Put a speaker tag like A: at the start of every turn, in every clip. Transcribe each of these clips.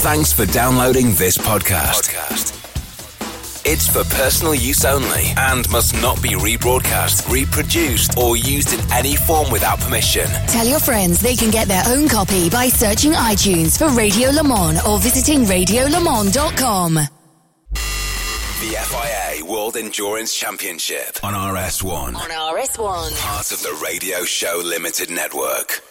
A: Thanks for downloading this podcast. It's for personal use only and must not be rebroadcast, reproduced, or used in any form without permission.
B: Tell your friends they can get their own copy by searching iTunes for Radio Le Mans or visiting radiolemans.com.
A: The FIA World Endurance Championship on RS1.
B: On RS1.
A: Part of the Radio Show Limited Network.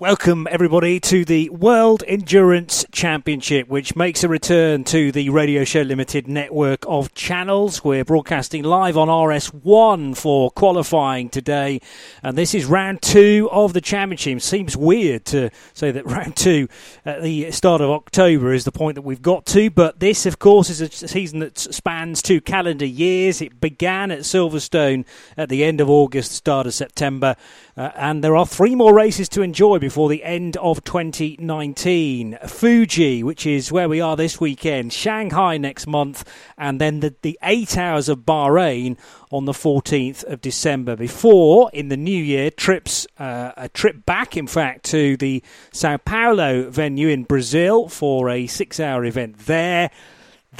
C: Welcome, everybody, to the World Endurance Championship, which makes a return to the Radio Show Limited network of channels. We're broadcasting live on RS1 for qualifying today, and this is round two of the championship. Seems weird to say that round two at the start of October is the point that we've got to, but this, of course, is a season that spans two calendar years. It began at Silverstone at the end of August, start of September. Uh, and there are three more races to enjoy before the end of 2019. Fuji, which is where we are this weekend, Shanghai next month, and then the, the eight hours of Bahrain on the 14th of December. Before, in the new year, trips uh, a trip back, in fact, to the Sao Paulo venue in Brazil for a six hour event there.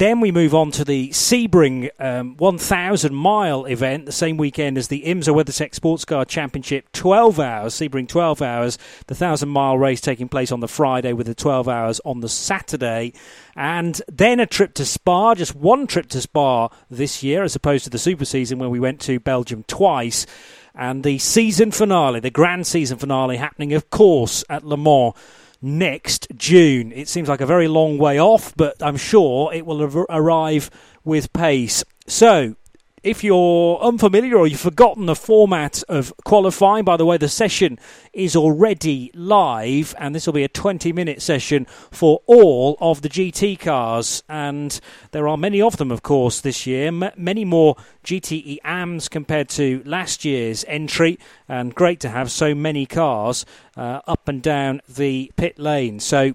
C: Then we move on to the Sebring um, 1,000 mile event, the same weekend as the IMSA WeatherTech Sports Car Championship, 12 hours, Sebring 12 hours, the 1,000 mile race taking place on the Friday with the 12 hours on the Saturday. And then a trip to Spa, just one trip to Spa this year, as opposed to the Super Season where we went to Belgium twice. And the season finale, the grand season finale, happening, of course, at Le Mans next June. It seems like a very long way off, but I'm sure it will arrive with pace. So, if you're unfamiliar or you've forgotten the format of qualifying, by the way, the session is already live, and this will be a 20 minute session for all of the GT cars. And there are many of them, of course, this year, M- many more GTE AMs compared to last year's entry, and great to have so many cars uh, up and down the pit lane. So,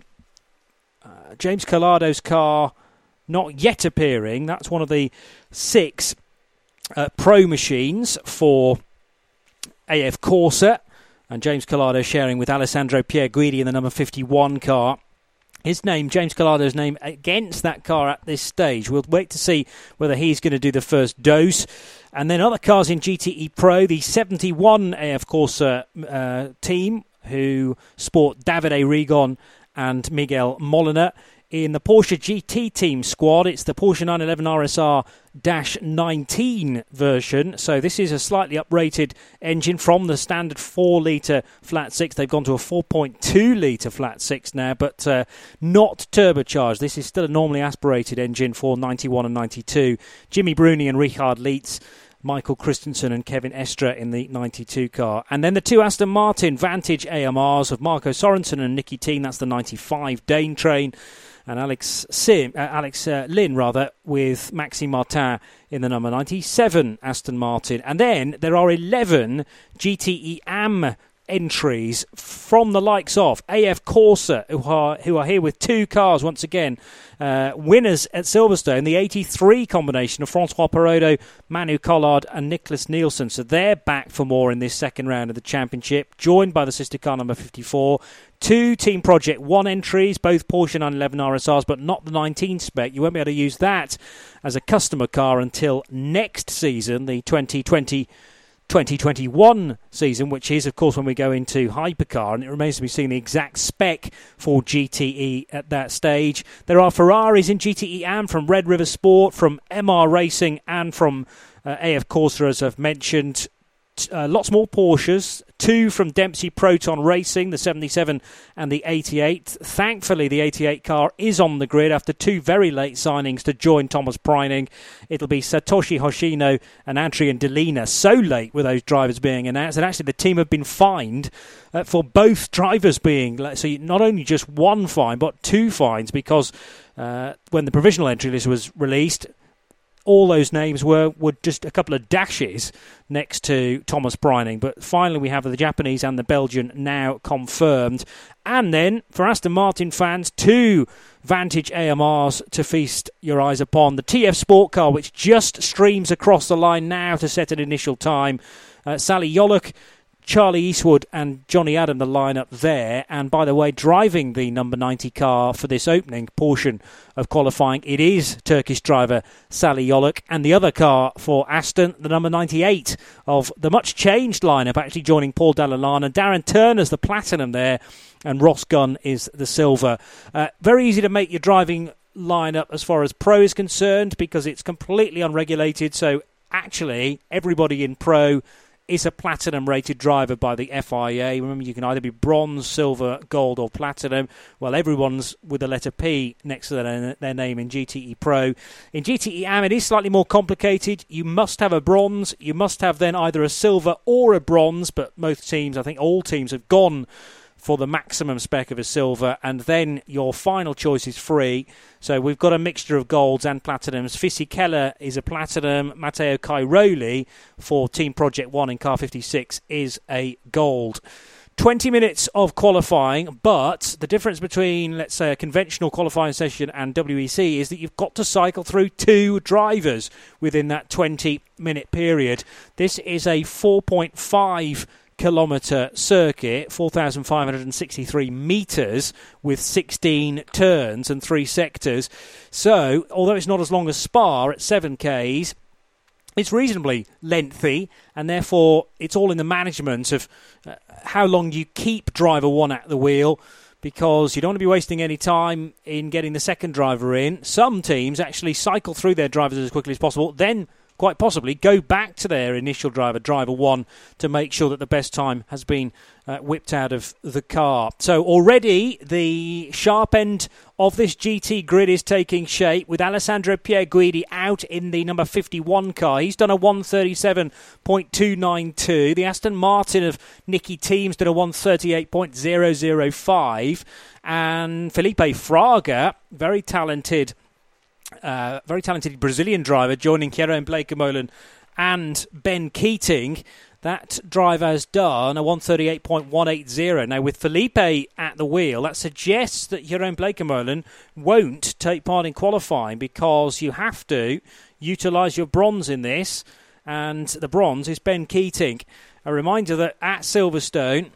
C: uh, James Calado's car not yet appearing, that's one of the six uh, Pro machines for AF Corse, and James Calado sharing with Alessandro Pierguidi in the number 51 car. His name, James Calado's name, against that car at this stage. We'll wait to see whether he's going to do the first dose. And then other cars in GTE Pro, the 71 AF Corse uh, team, who sport Davide Rigon and Miguel Molina. In the Porsche GT team squad, it's the Porsche 911 RSR 19 version. So this is a slightly uprated engine from the standard 4 litre flat 6. They've gone to a 4.2 litre flat 6 now, but uh, not turbocharged. This is still a normally aspirated engine for 91 and 92. Jimmy Bruni and Richard Lietz. Michael Christensen and Kevin Estre in the 92 car. And then the two Aston Martin Vantage AMRs of Marco Sorensen and Nicki Thiim. That's the 95 Dane train and Alex Sim, uh, Alex uh, Lynn rather, with Maxime Martin in the number 97 Aston Martin. And then there are 11 GTE AM entries from the likes of AF Corse, who are who are here with two cars once again, uh, winners at Silverstone. The 83 combination of Francois Perrodo, Manu Collard, and Nicklas Nielsen. So they're back for more in this second round of the championship, joined by the sister car number 54. Two Team Project 1 entries, both Porsche 911 RSRs, but not the 19 spec. You won't be able to use that as a customer car until next season, the 2020 2021 season, which is, of course, when we go into hypercar, and it remains to be seen the exact spec for GTE at that stage. There are Ferraris in GTE and from Red River Sport, from MR Racing, and from uh, AF Corse, as I've mentioned. Uh, lots more Porsches, two from Dempsey Proton Racing, the 77 and the 88. Thankfully, the 88 car is on the grid after two very late signings to join Thomas Preining. It'll be Satoshi Hoshino and Adrien De Leener. So late with those drivers being announced, and actually the team have been fined uh, for both drivers being so not only just one fine but two fines because uh, when the provisional entry list was released all those names were, were just a couple of dashes next to Thomas Preining. But finally, we have the Japanese and the Belgian now confirmed. And then, for Aston Martin fans, two Vantage AMRs to feast your eyes upon. The TF Sport Car, which just streams across the line now to set an initial time. Uh, Salih Yoluç Charlie Eastwood and Johnny Adam, the lineup there. And by the way, driving the number 90 car for this opening portion of qualifying, it is Turkish driver Salih Yoluç. And the other car for Aston, the number 98 of the much changed lineup, actually joining Paul Dalla Lana. Darren Turner's the platinum there, and Ross Gunn is the silver. Uh, very easy to make your driving lineup as far as pro is concerned because it's completely unregulated. So actually, everybody in pro is a platinum rated driver by the FIA. Remember, you can either be bronze, silver, gold, or platinum. Well, everyone's with the letter P next to their, their name in GTE Pro. In GTE AM, it is slightly more complicated. You must have a bronze. You must have then either a silver or a bronze, but most teams, I think all teams, have gone for the maximum spec of a silver, and then your final choice is free. So we've got a mixture of golds and platinums. Fisichella is a platinum. Matteo Cairoli for Team Project One in Car 56 is a gold. 20 minutes of qualifying, but the difference between, let's say, a conventional qualifying session and WEC is that you've got to cycle through two drivers within that 20 minute period. This is a 4.5 kilometre circuit, 4,563 metres with 16 turns and three sectors. So, although it's not as long as Spa at 7Ks, it's reasonably lengthy, and therefore it's all in the management of uh, how long you keep driver one at the wheel because you don't want to be wasting any time in getting the second driver in. Some teams actually cycle through their drivers as quickly as possible, then quite possibly go back to their initial driver, driver one, to make sure that the best time has been uh, whipped out of the car. So already the sharp end of this GT grid is taking shape with Alessandro Pierguidi out in the number 51 car. He's done a 137.292. The Aston Martin of Nicki Thiim's done a 138.005. And Felipe Fraga, very talented uh, very talented Brazilian driver joining Jeroen Bleekemolen and Ben Keating. That driver has done a 138.180. Now, with Felipe at the wheel, that suggests that Jeroen Bleekemolen won't take part in qualifying because you have to utilise your bronze in this, and the bronze is Ben Keating. A reminder that at Silverstone,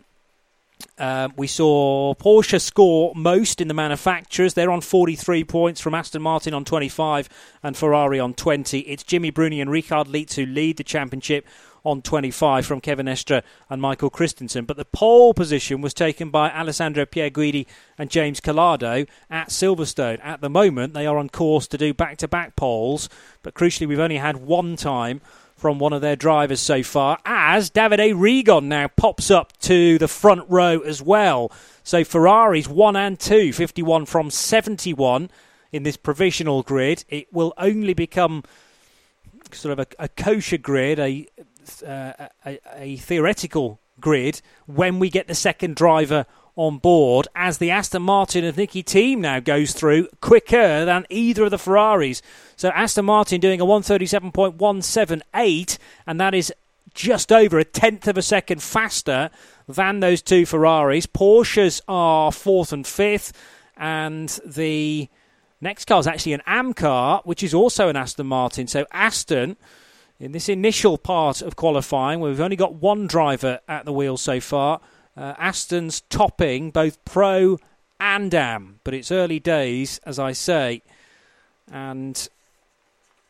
C: um, we saw Porsche score most in the manufacturers. They're on 43 points from Aston Martin on 25 and Ferrari on 20. It's Jimmy Bruni and Richard Lietz who lead the championship on 25 from Kevin Estre and Michael Christensen. But the pole position was taken by Alessandro Pierguidi and James Calado at Silverstone. At the moment, they are on course to do back to back poles, but crucially, we've only had one time from one of their drivers so far, as Davide Rigon now pops up to the front row as well. So Ferrari's 1 and 2, 51 from 71 in this provisional grid. It will only become sort of a, a kosher grid, a, uh, a, a theoretical grid, when we get the second driver on board as the Aston Martin of Nicki Thiim now goes through quicker than either of the Ferraris. So Aston Martin doing a 137.178, and that is just over a tenth of a second faster than those two Ferraris. Porsches are fourth and fifth, and the next car is actually an AM car, which is also an Aston Martin. So Aston in this initial part of qualifying, where we've only got one driver at the wheel so far, uh, Aston's topping both Pro and AM, but it's early days, as I say. And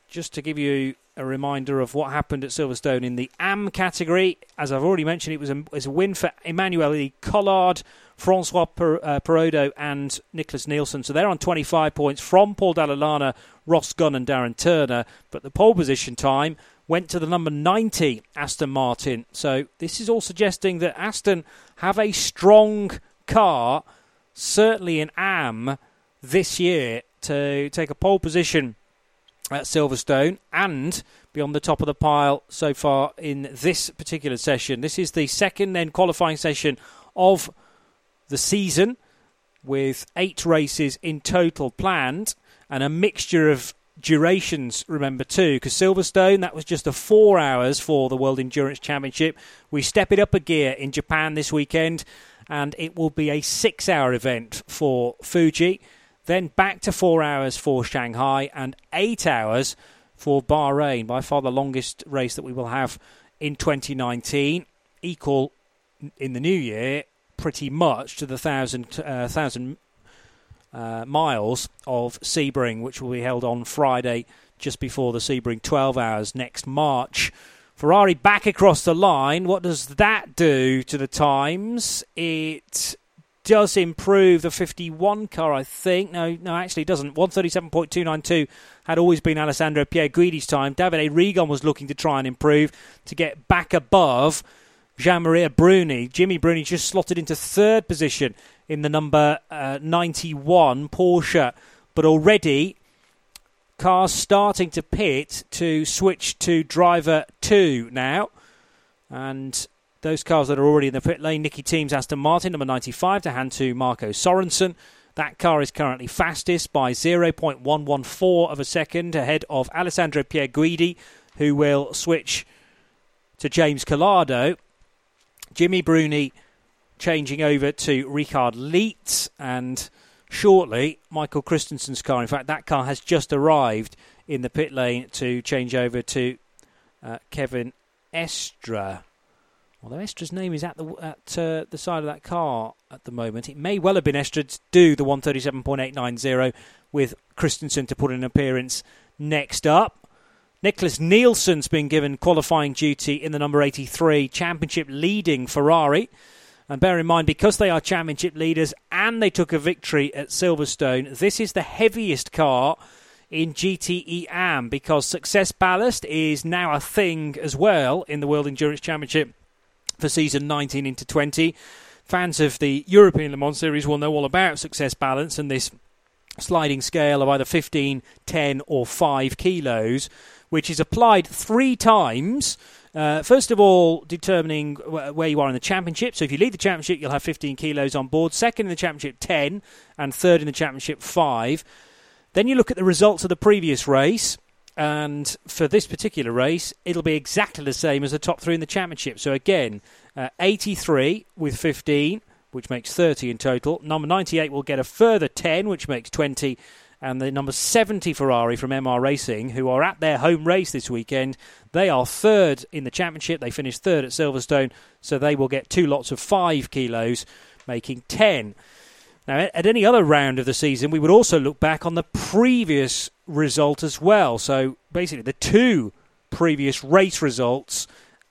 C: just to give you a reminder of what happened at Silverstone in the AM category, as I've already mentioned, it was a, it was a win for Emmanuel Collard, Francois per, uh, Perrodo, and Nicklas Nielsen. So they're on 25 points from Paul Dalla Lana, Ross Gunn, and Darren Turner. But the pole position time went to the number 90 Aston Martin. So this is all suggesting that Aston have a strong car, certainly in AM this year, to take a pole position at Silverstone and be on the top of the pile so far in this particular session. This is the second then qualifying session of the season with eight races in total planned and a mixture of durations, remember, too, because Silverstone, that was just a four hours for the World Endurance Championship. We step it up a gear in Japan this weekend, and it will be a six hour event for Fuji. Then back to four hours for Shanghai and eight hours for Bahrain, by far the longest race that we will have in 2019. Equal in the new year pretty much to the thousand uh, thousand uh, miles of Sebring, which will be held on Friday just before the Sebring 12 hours next March. Ferrari back across the line. What does that do to the times? It does improve the 51 car, I think. No, no, actually, it doesn't. 137.292 had always been Alessandro Pierguidi's time. Davide Rigon was looking to try and improve to get back above Gianmaria Bruni. Jimmy Bruni just slotted into third position in the number uh, 91 Porsche, but already cars starting to pit to switch to driver two now. And those cars that are already in the pit lane, Nicki Thiim's Aston Martin, number 95, to hand to Marco Sorensen. That car is currently fastest by 0.114 of a second ahead of Alessandro Pierguidi, who will switch to James Calado. Jimmy Bruni changing over to Richard Lietz, and shortly Michael Christensen's car. In fact, that car has just arrived in the pit lane to change over to uh, Kevin Estre. Although Estre's name is at the at uh, the side of that car at the moment, it may well have been Estre to do the 137.890 with Christensen to put in an appearance next up. Nicklas Nielsen's been given qualifying duty in the number 83 championship leading Ferrari. And bear in mind, because they are championship leaders and they took a victory at Silverstone, this is the heaviest car in GTE AM because Success Ballast is now a thing as well in the World Endurance Championship for season 19 into 20. Fans of the European Le Mans Series will know all about success ballast and this sliding scale of either 15, 10, or 5 kilos, which is applied three times. Uh, first of all, determining where you are in the championship. So if you lead the championship, you'll have 15 kilos on board. Second in the championship, 10, and third in the championship, 5. Then you look at the results of the previous race. And for this particular race, it'll be exactly the same as the top three in the championship. So again, uh, 83 with 15, which makes 30 in total. Number 98 will get a further 10, which makes 20. And the number 70 Ferrari from MR Racing, who are at their home race this weekend, they are third in the championship. They finished third at Silverstone, so they will get two lots of five kilos, making 10. Now, at any other round of the season, we would also look back on the previous result as well. So basically, the two previous race results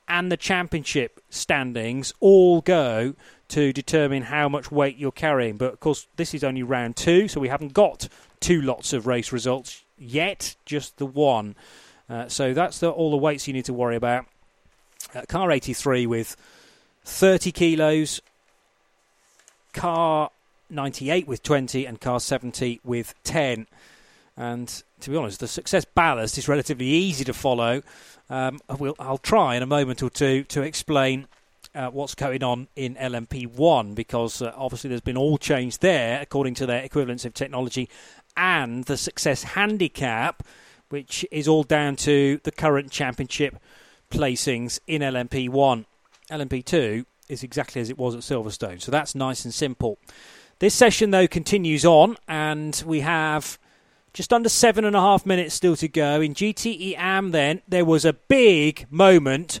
C: and the championship standings all go to determine how much weight you're carrying. But of course, this is only round two, so we haven't got two lots of race results yet, just the one. Uh, so that's the, all the weights you need to worry about. Uh, car 83 with 30 kilos. Car 98 with 20 and car 70 with 10. And to be honest, the success ballast is relatively easy to follow. Um, we'll, I'll try in a moment or two to explain uh, what's going on in LMP1 because uh, obviously there's been all change there according to their equivalence of technology and the success handicap, which is all down to the current championship placings in LMP1. LMP2 is exactly as it was at Silverstone, so that's nice and simple. This session, though, continues on, and we have just under seven and a half minutes still to go. In GTE AM, then, there was a big moment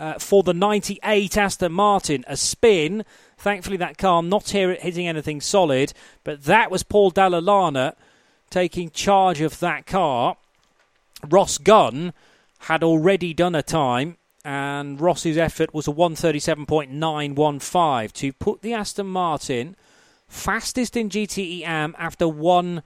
C: uh, for the 98 Aston Martin, a spin. Thankfully, that car not here hitting anything solid, but that was Paul Dalla Lana taking charge of that car. Ross Gunn had already done a time, and Ross's effort was a 137.915 to put the Aston Martin fastest in GTE AM after one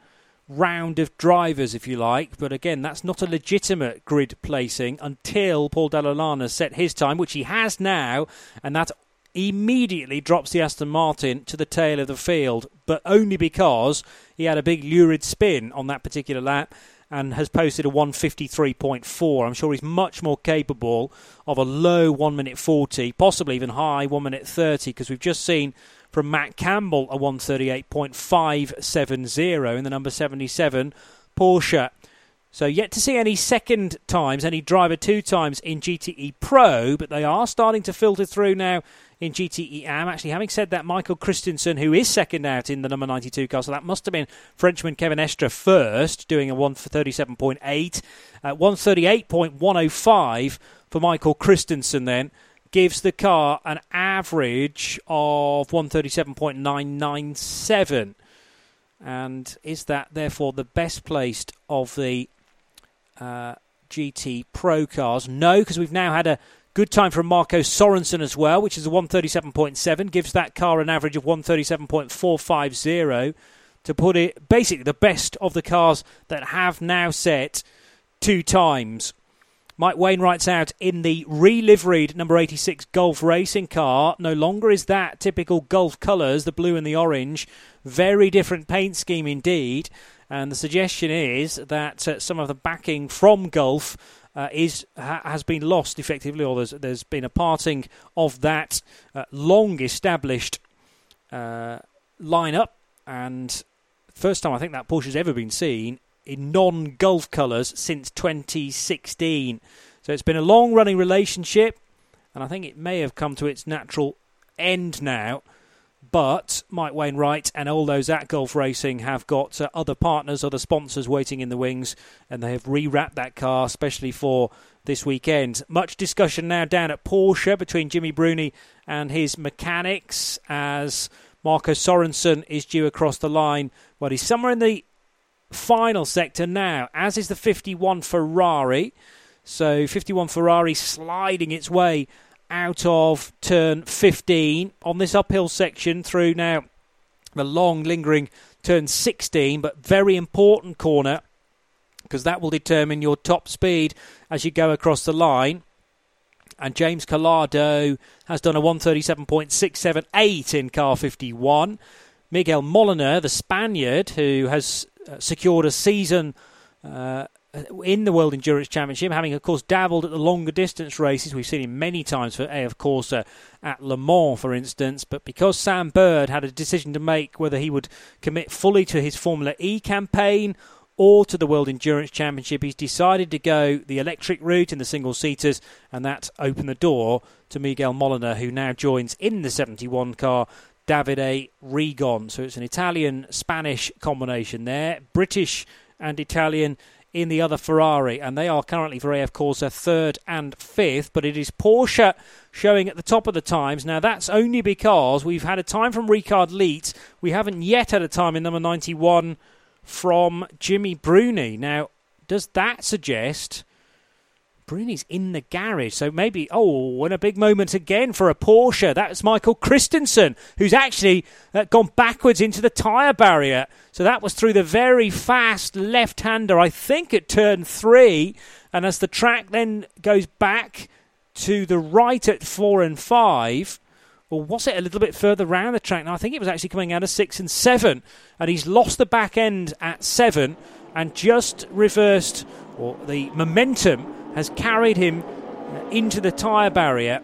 C: round of drivers, if you like. But again, that's not a legitimate grid placing until Paul Dalla Lana set his time, which he has now, and that immediately drops the Aston Martin to the tail of the field, but only because he had a big lurid spin on that particular lap and has posted a 153.4. I'm sure he's much more capable of a low 1 minute 40, possibly even high 1 minute 30, because we've just seen from Matt Campbell, a 138.570 in the number 77 Porsche. So, yet to see any second times, any driver two times in GTE Pro, but they are starting to filter through now in GTE AM. Actually, having said that, Michael Christensen, who is second out in the number 92 car, so that must have been Frenchman Kevin Estre first, doing a 137.8, uh, 138.105 for Michael Christensen then gives the car an average of 137.997. And is that therefore the best placed of the uh, GT Pro cars? No, because we've now had a good time from Marco Sorensen as well, which is a 137.7, gives that car an average of 137.450 to put it basically the best of the cars that have now set two times. Mike Wainwright's out in the re-liveried number 86 Gulf racing car. No longer is that typical Gulf colours, the blue and the orange. Very different paint scheme indeed. And the suggestion is that uh, some of the backing from Gulf uh, is ha- has been lost effectively, or there's, there's been a parting of that uh, long established uh, lineup. And first time I think that Porsche has ever been seen in non Gulf colours since 2016. So it's been a long running relationship, and I think it may have come to its natural end now. But Mike Wainwright and all those at Gulf Racing have got uh, other partners, other sponsors waiting in the wings, and they have rewrapped that car, especially for this weekend. Much discussion now down at Porsche between Jimmy Bruni and his mechanics as Marco Sorensen is due across the line. Well, he's somewhere in the final sector now, as is the 51 Ferrari. So 51 Ferrari sliding its way out of turn 15 on this uphill section through now the long lingering turn 16, but very important corner because that will determine your top speed as you go across the line. And James Calado has done a 137.678 in car 51. Miguel Molina, the Spaniard, who has uh, secured a season uh, in the World Endurance Championship, having, of course, dabbled at the longer distance races. We've seen him many times for A AF Corse uh, at Le Mans, for instance. But because Sam Bird had a decision to make whether he would commit fully to his Formula E campaign or to the World Endurance Championship, he's decided to go the electric route in the single seaters, and that opened the door to Miguel Molina, who now joins in the 71 car Davide Rigon. So it's an Italian Spanish combination there, British and Italian in the other Ferrari, and they are currently for AF Corse third and fifth. But it is Porsche showing at the top of the times. Now that's only because we've had a time from Richard Lietz. We haven't yet had a time in number 91 from Jimmy Bruni. Now, does that suggest Bruni's in the garage. So maybe, oh, and a big moment again for a Porsche. That's Michael Christensen, who's actually uh, gone backwards into the tyre barrier. So that was through the very fast left hander, I think, at turn three. And as the track then goes back to the right at four and five, or was it a little bit further round the track? Now, I think it was actually coming out of six and seven. And he's lost the back end at seven and just reversed, or the momentum has carried him into the tyre barrier.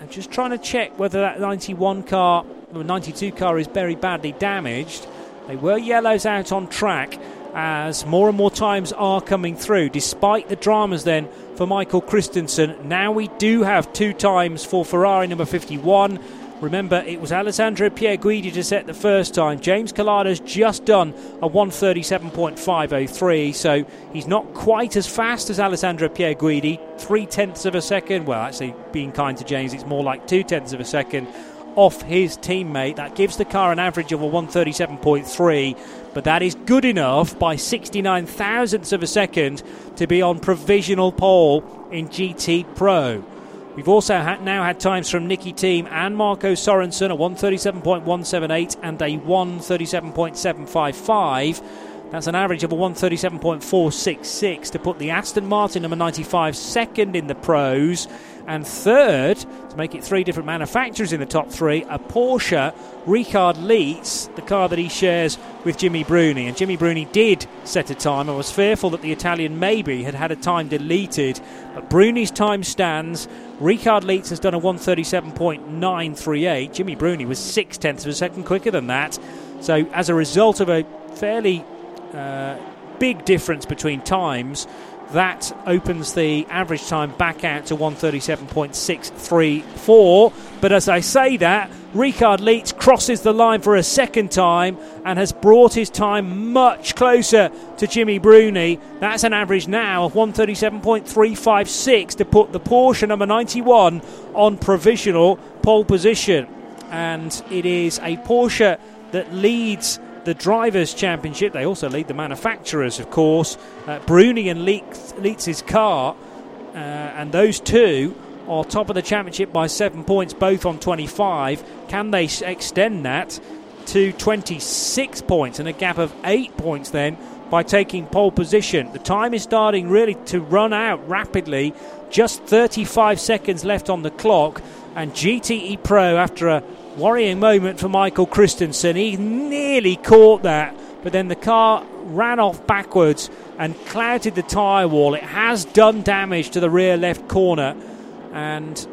C: I'm just trying to check whether that 91 car, or 92 car, is very badly damaged. They were yellows out on track as more and more times are coming through, despite the dramas then for Michael Christensen. Now we do have two times for Ferrari number 51 Remember, it was Alessandro Pierguidi to set the first time. James Calado's just done a 137.503, so he's not quite as fast as Alessandro Pierguidi. Three tenths of a second. Well, actually, being kind to James, it's more like two tenths of a second off his teammate. That gives the car an average of a 137.3, but that is good enough by 69 thousandths of a second to be on provisional pole in GT Pro. We've also now had times from Nicki Thiim and Marco Sorensen, a 137.178 and a 137.755. That's an average of a 137.466 to put the Aston Martin number 95 second in the pros and third to make it three different manufacturers in the top three a Porsche Richard Lietz, the car that he shares with Jimmy Bruni. And Jimmy Bruni did set a time. I was fearful that the Italian maybe had had a time deleted, but Bruni's time stands. Richard Lietz has done a 137.938. Jimmy Bruni was six tenths of a second quicker than that. So, as a result of a fairly uh, big difference between times, That opens the average time back out to 137.634. But as I say that, Richard Lietz crosses the line for a second time and has brought his time much closer to Jimmy Bruni. That's an average now of 137.356 to put the Porsche number 91 on provisional pole position. And it is a Porsche that leads the Drivers' Championship. They also lead the manufacturers, of course. Uh, Bruni and Lietz's car, uh, and those two are top of the championship by seven points, both on 25. Can they extend that to 26 points and a gap of eight points then by taking pole position? The time is starting really to run out rapidly. Just 35 seconds left on the clock, and GTE Pro, after a Worrying moment for Michael Christensen. He nearly caught that, but then the car ran off backwards and clouted the tyre wall. It has done damage to the rear left corner, and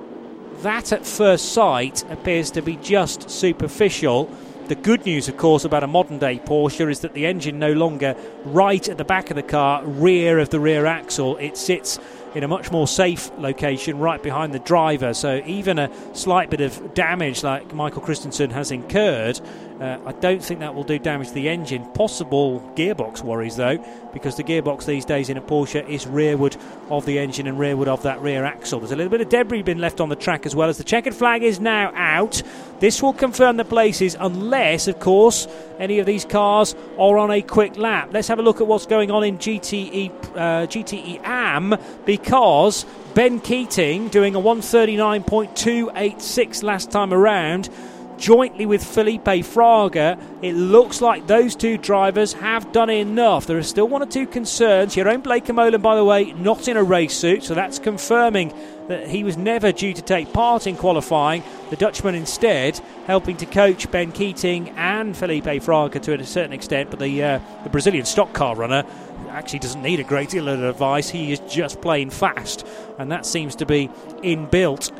C: that at first sight appears to be just superficial. The good news, of course, about a modern day Porsche is that the engine no longer right at the back of the car, rear of the rear axle. It sits in a much more safe location right behind the driver. So even a slight bit of damage like Michael Christensen has incurred, uh, I don't think that will do damage to the engine. Possible gearbox worries though, because the gearbox these days in a Porsche is rearward of the engine and rearward of that rear axle. There's a little bit of debris been left on the track as well as the checkered flag is now out. This will confirm the places unless, of course, any of these cars are on a quick lap. Let's have a look at what's going on in GTE uh, GTE AM because Ben Keating doing a 139.286 last time around jointly with Felipe Fraga. It looks like those two drivers have done enough. There are still one or two concerns. Jeroen Blake Bleekemolen, by the way, not in a race suit, so that's confirming that he was never due to take part in qualifying. The Dutchman instead helping to coach Ben Keating and Felipe Fraga to a certain extent, but the, uh, the Brazilian stock car runner actually doesn't need a great deal of advice. He is just playing fast, and that seems to be inbuilt.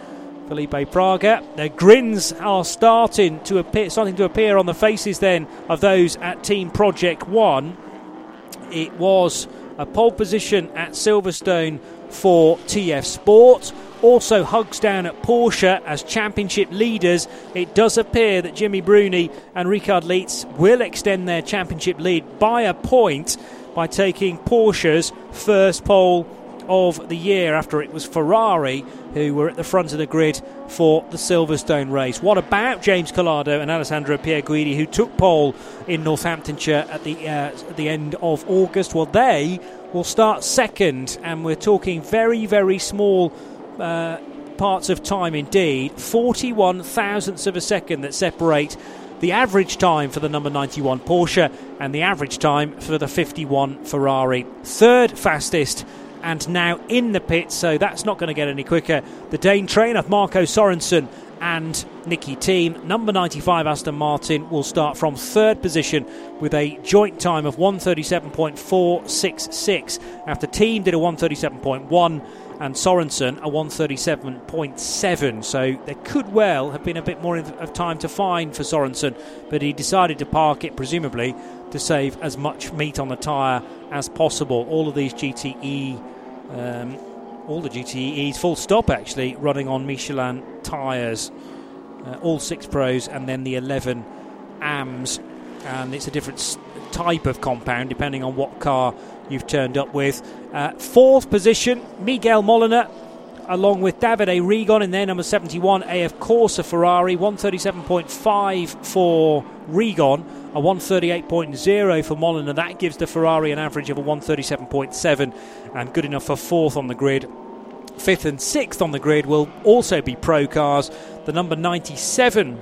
C: Felipe Fraga. The grins are starting to appear, starting to appear on the faces then of those at Team Project One. It was a pole position at Silverstone for TF Sport. Also hugs down at Porsche as championship leaders. It does appear that Jimmy Bruni and Richard Lietz will extend their championship lead by a point by taking Porsche's first pole of the year after it was Ferrari who were at the front of the grid for the Silverstone race. What about James Calado and Alessandro Pierguidi, who took pole in Northamptonshire at the, uh, at the end of August? Well, they will start second, and we're talking very, very small. Uh, parts of time indeed 41 thousandths of a second that separate the average time for the number 91 Porsche and the average time for the 51 Ferrari. Third fastest and now in the pit, so that's not going to get any quicker. The Dane train of Marco Sorensen, and Nicki Thiim. Number 95 Aston Martin will start from third position with a joint time of 137.466 after Thiim did a 137.1 and Sorensen a 137.7. So there could well have been a bit more of time to find for Sorensen, but he decided to park it, presumably, to save as much meat on the tyre as possible. All of these GTE, um, all the GTEs, full stop actually, running on Michelin tyres. Uh, all six pros and then the 11 AMs. And it's a different type of compound depending on what car you've turned up with. Uh, fourth position, Miguel Molina along with Davide Rigon in there, number 71, AF Corse Ferrari, 137.5 for Rigon, a 138.0 for Molin, and That gives the Ferrari an average of a 137.7 and good enough for fourth on the grid. Fifth and sixth on the grid will also be pro cars. The number 97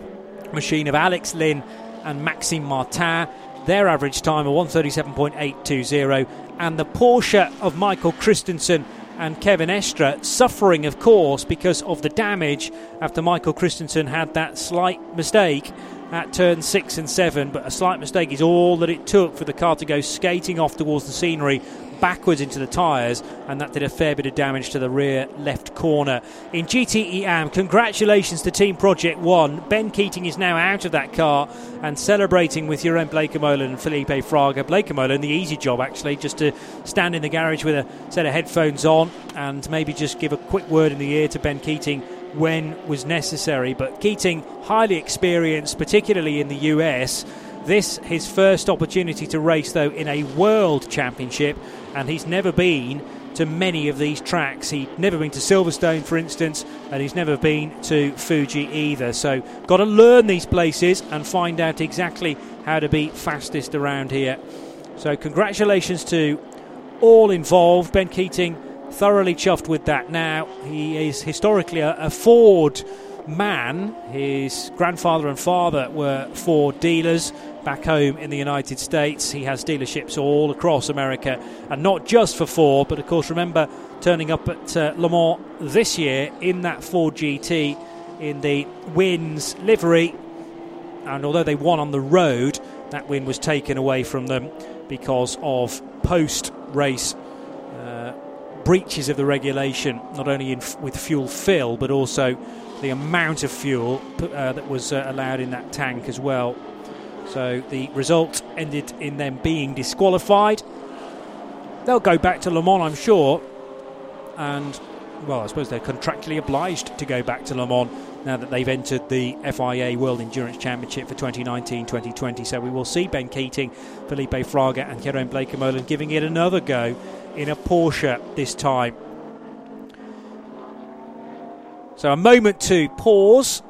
C: machine of Alex Lynn and Maxime Martin. Their average time a 137.820, and the Porsche of Michael Christensen and Kevin Estre suffering, of course, because of the damage after Michael Christensen had that slight mistake at turn six and seven. But a slight mistake is all that it took for the car to go skating off towards the scenery, backwards into the tyres, and that did a fair bit of damage to the rear left corner. In GTE AM, congratulations to Team Project One. Ben Keating is now out of that car and celebrating with Jeroen Bleekemolen and Felipe Fraga. Bleekemolen, the easy job actually, just to stand in the garage with a set of headphones on and maybe just give a quick word in the ear to Ben Keating when was necessary. But Keating, highly experienced, particularly in the US. This his first opportunity to race though in a world championship, and he's never been to many of these tracks. He'd never been to Silverstone, for instance, and he's never been to Fuji either. So, got to learn these places and find out exactly how to be fastest around here. So, congratulations to all involved. Ben Keating thoroughly chuffed with that now. He is historically a, a Ford man. His grandfather and father were Ford dealers back home in the United States. He has dealerships all across America, and not just for Ford, but of course, remember turning up at uh, Le Mans this year in that Ford GT in the Wynn's livery. And although they won on the road, that win was taken away from them because of post race uh, breaches of the regulation, not only in, with fuel fill, but also the amount of fuel uh, that was uh, allowed in that tank as well. So the result ended in them being disqualified. They'll go back to Le Mans, I'm sure, and well, I suppose they're contractually obliged to go back to Le Mans now that they've entered the FIA World Endurance Championship for 2019-2020. So we will see Ben Keating, Felipe Fraga, and Jeroen Bleekemolen giving it another go in a Porsche this time. So a moment to pause.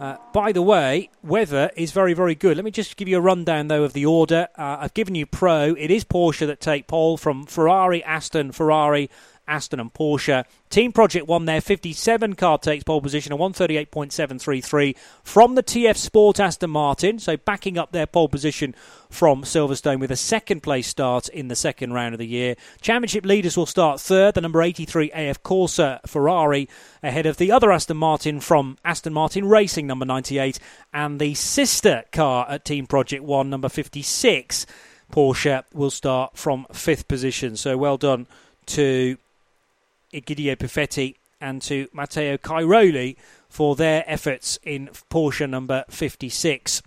C: Uh, by the way, weather is very, very good. Let me just give you a rundown, though, of the order. Uh, I've given you Pro. It is Porsche that take pole from Ferrari, Aston, Ferrari, Aston and Porsche. Team Project One there, 57 car takes pole position, a 138.733 from the TF Sport Aston Martin. So backing up their pole position from Silverstone with a second place start in the second round of the year. Championship leaders will start third, the number 83 AF Corse Ferrari, ahead of the other Aston Martin from Aston Martin Racing, number 98, and the sister car at Team Project One, number 56. Porsche will start from fifth position. So well done to Egidio Perfetti and to Matteo Cairoli for their efforts in Porsche number 56.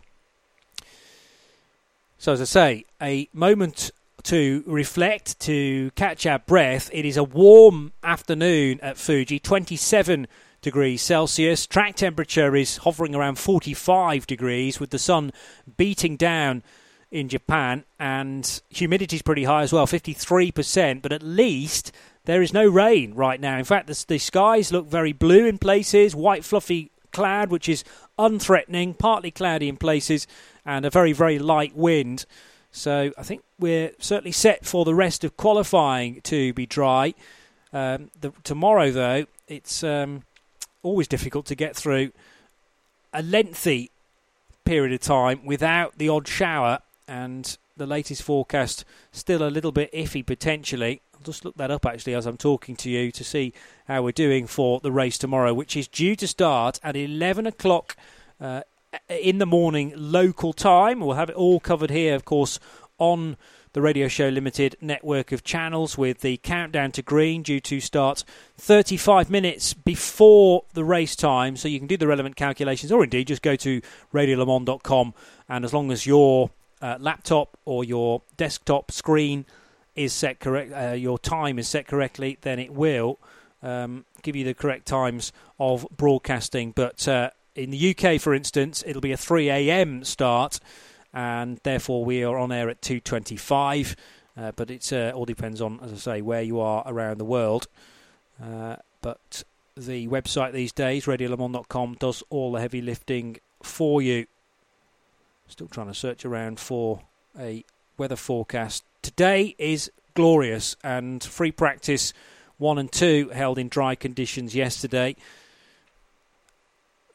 C: So, as I say, a moment to reflect, to catch our breath. It is a warm afternoon at Fuji, 27 degrees Celsius. Track temperature is hovering around 45 degrees with the sun beating down in Japan, and humidity is pretty high as well, 53%. But at least there is no rain right now. In fact, the, the skies look very blue in places, white fluffy cloud, which is unthreatening, partly cloudy in places, and a very, very light wind. So I think we're certainly set for the rest of qualifying to be dry. Um, the, tomorrow, though, it's um, always difficult to get through a lengthy period of time without the odd shower, and the latest forecast still a little bit iffy potentially just look that up actually as I'm talking to you to see how we're doing for the race tomorrow, which is due to start at 11 o'clock uh, in the morning local time. We'll have it all covered here, of course, on the Radio Show Limited network of channels with the countdown to green due to start 35 minutes before the race time. So you can do the relevant calculations or indeed just go to radiolemans.com and as long as your uh, laptop or your desktop screen is set correct, uh, your time is set correctly, then it will um, give you the correct times of broadcasting. But uh, in the UK, for instance, it'll be a 3 a.m. start, and therefore we are on air at 2:25. Uh, but it uh, all depends on, as I say, where you are around the world. Uh, but the website these days, radiolemans.com, does all the heavy lifting for you. Still trying to search around for a weather forecast Today is glorious and free practice one and two held in dry conditions yesterday.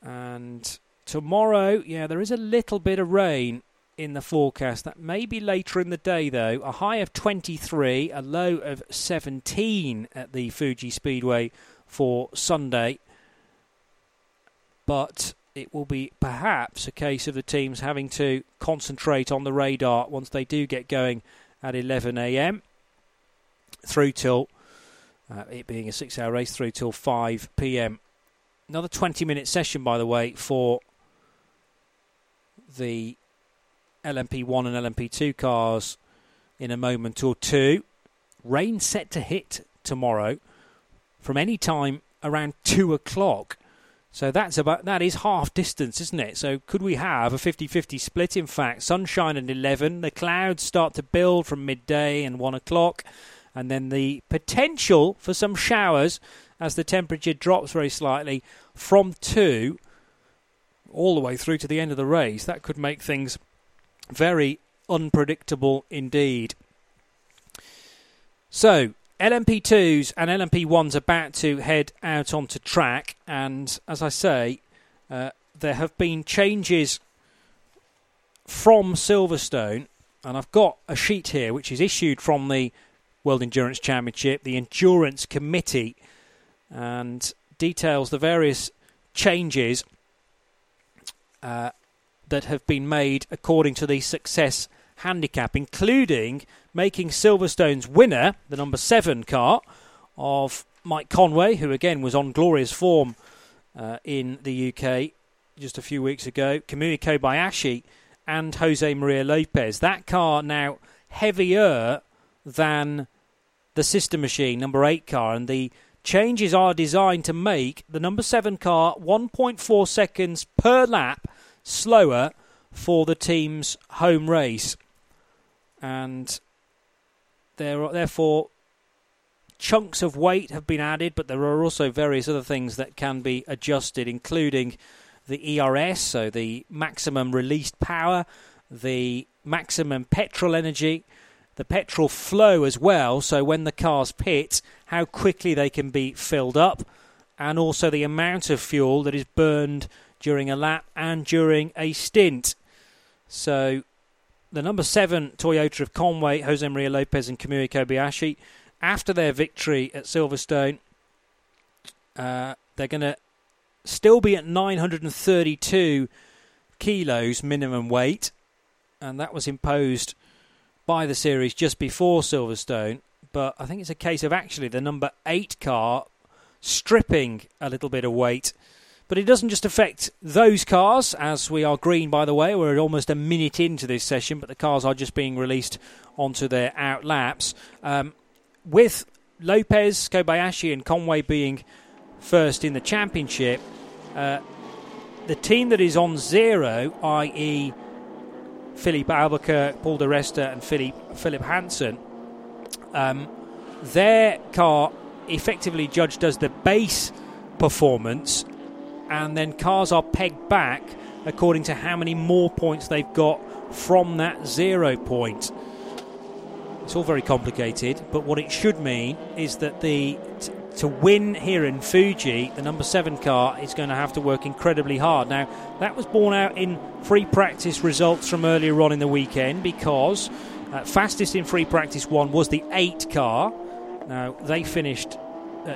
C: And tomorrow, yeah, there is a little bit of rain in the forecast. That may be later in the day, though. A high of 23, a low of 17 at the Fuji Speedway for Sunday. But it will be perhaps a case of the teams having to concentrate on the radar once they do get going at 11 a.m. through till uh, it being a six-hour race through till 5 p.m. Another 20-minute session, by the way, for the LMP1 and LMP2 cars in a moment or two. Rain set to hit tomorrow from any time around two o'clock. So that's about that is half distance, isn't it? So could we have a 50-50 split? In fact, sunshine at 11, the clouds start to build from midday and one o'clock, and then the potential for some showers as the temperature drops very slightly from two all the way through to the end of the race. That could make things very unpredictable indeed. So, LMP2s and LMP1s about to head out onto track, and as I say, uh, there have been changes from Silverstone, and I've got a sheet here which is issued from the World Endurance Championship, the Endurance Committee, and details the various changes uh, that have been made according to the success handicap, including making Silverstone's winner, the number seven car of Mike Conway, who again was on glorious form uh, in the UK just a few weeks ago, Kamui Kobayashi and Jose Maria Lopez. That car now heavier than the sister machine, number eight car, and the changes are designed to make the number seven car 1.4 seconds per lap slower for the team's home race. And there therefore, chunks of weight have been added, but there are also various other things that can be adjusted, including the ERS, so the maximum released power, the maximum petrol energy, the petrol flow as well, so when the cars pit, how quickly they can be filled up, and also the amount of fuel that is burned during a lap and during a stint. So the number seven Toyota of Conway, Jose Maria Lopez and Kamui Kobayashi, after their victory at Silverstone, uh, they're going to still be at 932 kilos minimum weight, and that was imposed by the series just before Silverstone. But I think it's a case of actually the number eight car stripping a little bit of weight but it doesn't just affect those cars, as we are green, by the way. We're almost a minute into this session, but the cars are just being released onto their out laps. Um, with Lopez, Kobayashi, and Conway being first in the championship, uh, the team that is on zero, i.e., Philippe Albuquerque, Paul di Resta, and Philip, Philip Hanson, um, their car effectively judged as the base performance and then cars are pegged back according to how many more points they've got from that zero point. It's all very complicated, but what it should mean is that the t- to win here in Fuji, the number seven car is going to have to work incredibly hard. Now, that was borne out in free practice results from earlier on in the weekend because uh, fastest in free practice one was the eight car. Now, they finished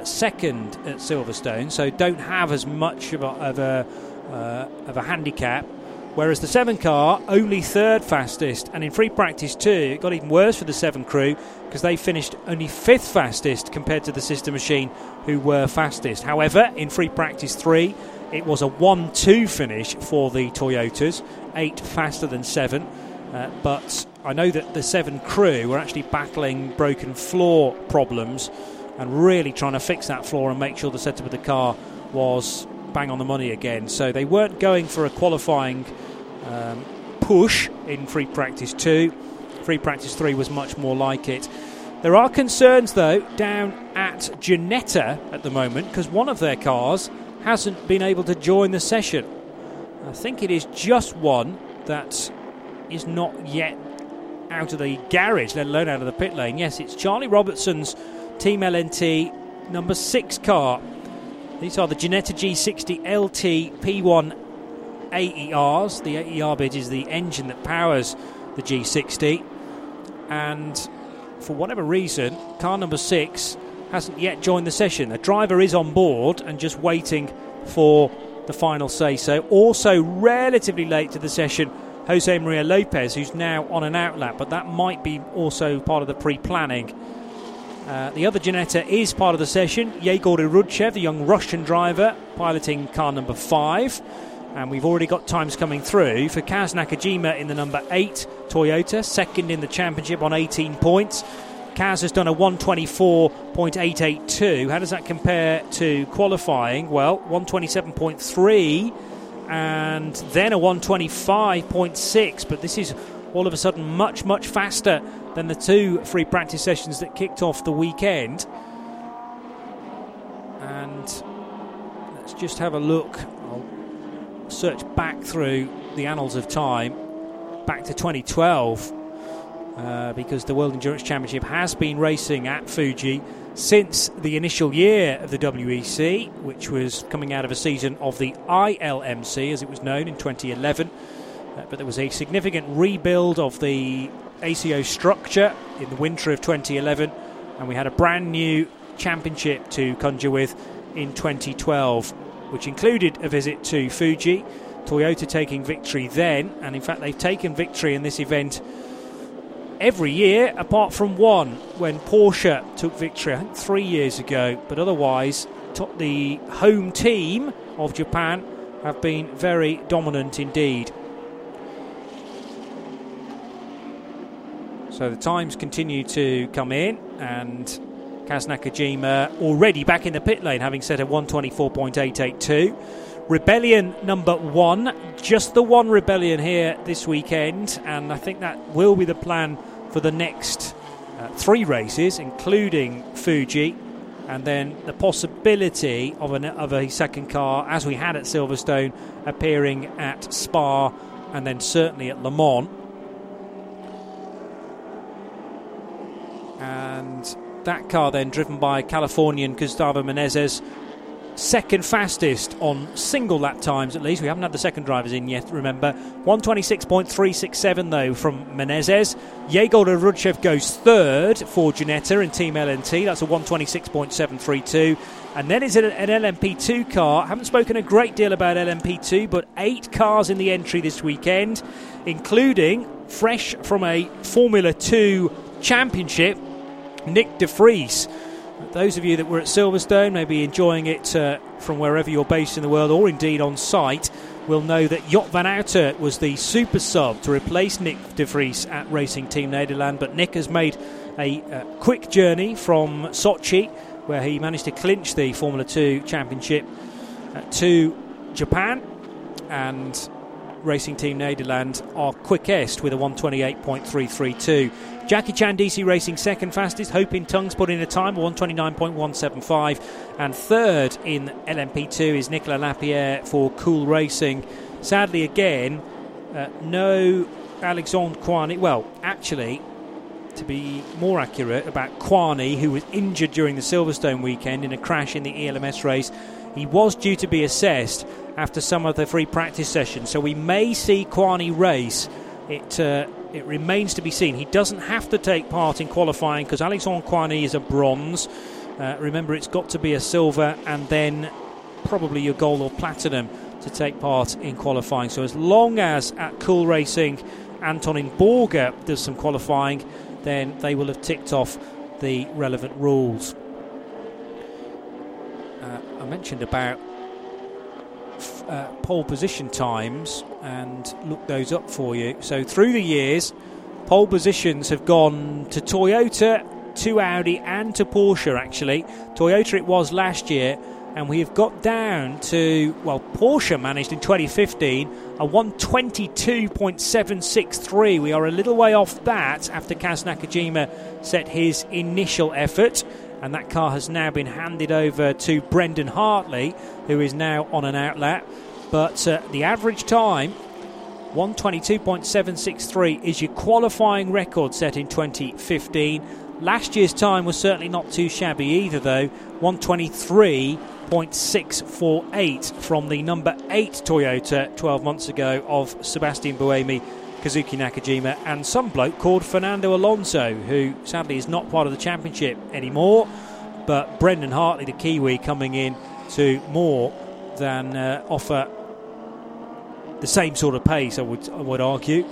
C: second at Silverstone, so don't have as much of a, of a, uh, of a handicap. Whereas the seven car only third fastest, and in free practice two, it got even worse for the seven crew because they finished only fifth fastest compared to the sister machine, who were fastest. However, in free practice three, it was a 1 2 finish for the Toyotas, eight faster than seven. Uh, but I know that the seven crew were actually battling broken floor problems and really trying to fix that floor and make sure the setup of the car was bang on the money again. So they weren't going for a qualifying um, push in free practice 2. Free practice 3 was much more like it. There are concerns, though, down at Ginetta at the moment because one of their cars hasn't been able to join the session. I think it is just one that is not yet out of the garage, let alone out of the pit lane. Yes, it's Charlie Robertson's Team LNT number six car. These are the Ginetta G60 LT P1 AERs. The AER bit is the engine that powers the G60. And for whatever reason, car number six hasn't yet joined the session. The driver is on board and just waiting for the final say so. Also, relatively late to the session, Jose Maria Lopez, who's now on an outlap, but that might be also part of the pre planning Uh, the other Ginetta is part of the session. Yegor Orudzhev, the young Russian driver, piloting car number five. And we've already got times coming through for Kaz Nakajima in the number 8 Toyota, second in the championship on 18 points. Kaz has done a 124.882. How does that compare to qualifying? Well, 127.3 and then a 125.6. But this is all of a sudden much, much faster than the two free practice sessions that kicked off the weekend. And let's just have a look I'll search back through the annals of time, back to 2012, uh, because the World Endurance Championship has been racing at Fuji since the initial year of the WEC, which was coming out of a season of the ILMC, as it was known, in 2011. Uh, but there was a significant rebuild of the ACO structure in the winter of 2011, and we had a brand new championship to conjure with in 2012 which included a visit to Fuji. Toyota taking victory then, and in fact, they've taken victory in this event every year apart from one when Porsche took victory, three years ago. But otherwise, the home team of Japan have been very dominant indeed. So the times continue to come in, and Kaz Nakajima already back in the pit lane, having set a 124.882. Rebellion number one, just the one rebellion here this weekend, and I think that will be the plan for the next uh, three races, including Fuji, and then the possibility of, an, of a second car, as we had at Silverstone, appearing at Spa, and then certainly at Le Mans. And that car then driven by Californian Gustavo Menezes. Second fastest on single lap times, at least. We haven't had the second drivers in yet, remember. 126.367, though, from Menezes. Yegor Orudzhev goes third for Ginetta in Team LNT. That's a 126.732. And then is it an LMP2 car? I haven't spoken a great deal about LMP2, but eight cars in the entry this weekend, including fresh from a Formula 2 championship Nyck De Vries. Those of you that were at Silverstone, maybe enjoying it uh, from wherever you're based in the world or indeed on site, will know that Job van Uitert was the super sub to replace Nyck De Vries at Racing Team Nederland. But Nyck has made a uh, quick journey from Sochi, where he managed to clinch the Formula 2 championship, uh, to Japan. And Racing Team Nederland are quickest with a 128.332. Jackie Chan DC Racing second fastest. Ho Pin Tung's put in a time of 129.175. And third in LMP2 is Nicolas Lapierre for Cool Racing. Sadly, again, uh, no Alexandre Coigny. Well, actually, to be more accurate, about Coigny, who was injured during the Silverstone weekend in a crash in the ELMS race. He was due to be assessed after some of the free practice sessions, so we may see Coigny race. It uh, it remains to be seen. He doesn't have to take part in qualifying because Alexandre Coigny is a bronze. Uh, remember, it's got to be a silver and then probably your gold or platinum to take part in qualifying. So as long as at Cool Racing, Antonin Borga does some qualifying, then they will have ticked off the relevant rules. Uh, I mentioned about pole position times and look those up for you. So through the years, pole positions have gone to Toyota, to Audi, and to Porsche. Actually, Toyota it was last year, and we have got down to well, Porsche managed in 2015 a 122.763. We are a little way off that after Kaz Nakajima set his initial effort and that car has now been handed over to Brendan Hartley, who is now on an outlap. But uh, the average time, 122.763, is your qualifying record set in 2015. Last year's time was certainly not too shabby either, though. 123.648 from the number 8 Toyota 12 months ago of Sebastian Buemi Kazuki Nakajima, and some bloke called Fernando Alonso, who sadly is not part of the championship anymore. But Brendan Hartley, the Kiwi, coming in to more than uh, offer the same sort of pace, I would, I would argue.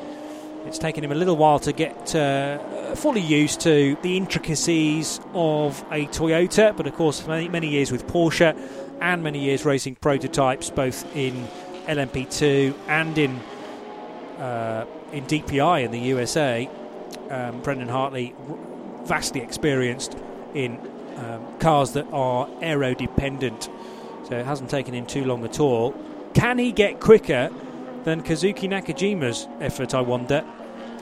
C: It's taken him a little while to get uh, fully used to the intricacies of a Toyota, but of course, many, many years with Porsche and many years racing prototypes, both in LMP2 and in uh, in DPI in the USA. Um, Brendan Hartley, vastly experienced in um, cars that are aero dependent, so it hasn't taken him too long at all. Can he get quicker than Kazuki Nakajima's effort, I wonder,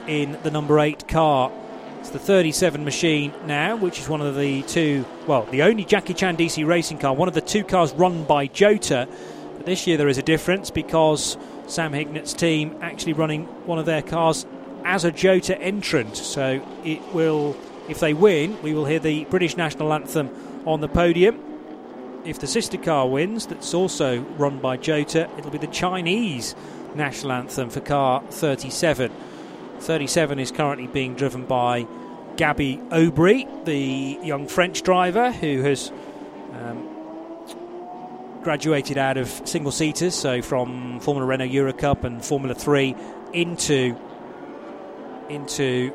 C: in the number 8 car? It's the 37 machine now, which is one of the two, well, the only Jackie Chan DC racing car, one of the two cars run by Jota. But this year there is a difference because Sam Hignett's team actually running one of their cars as a Jota entrant. So it will, if they win, we will hear the British national anthem on the podium. If the sister car wins, that's also run by Jota, it'll be the Chinese national anthem for car 37. 37 is currently being driven by Gabby Aubry, the young French driver who has um, graduated out of single seaters, so from Formula Renault Eurocup and Formula 3 into into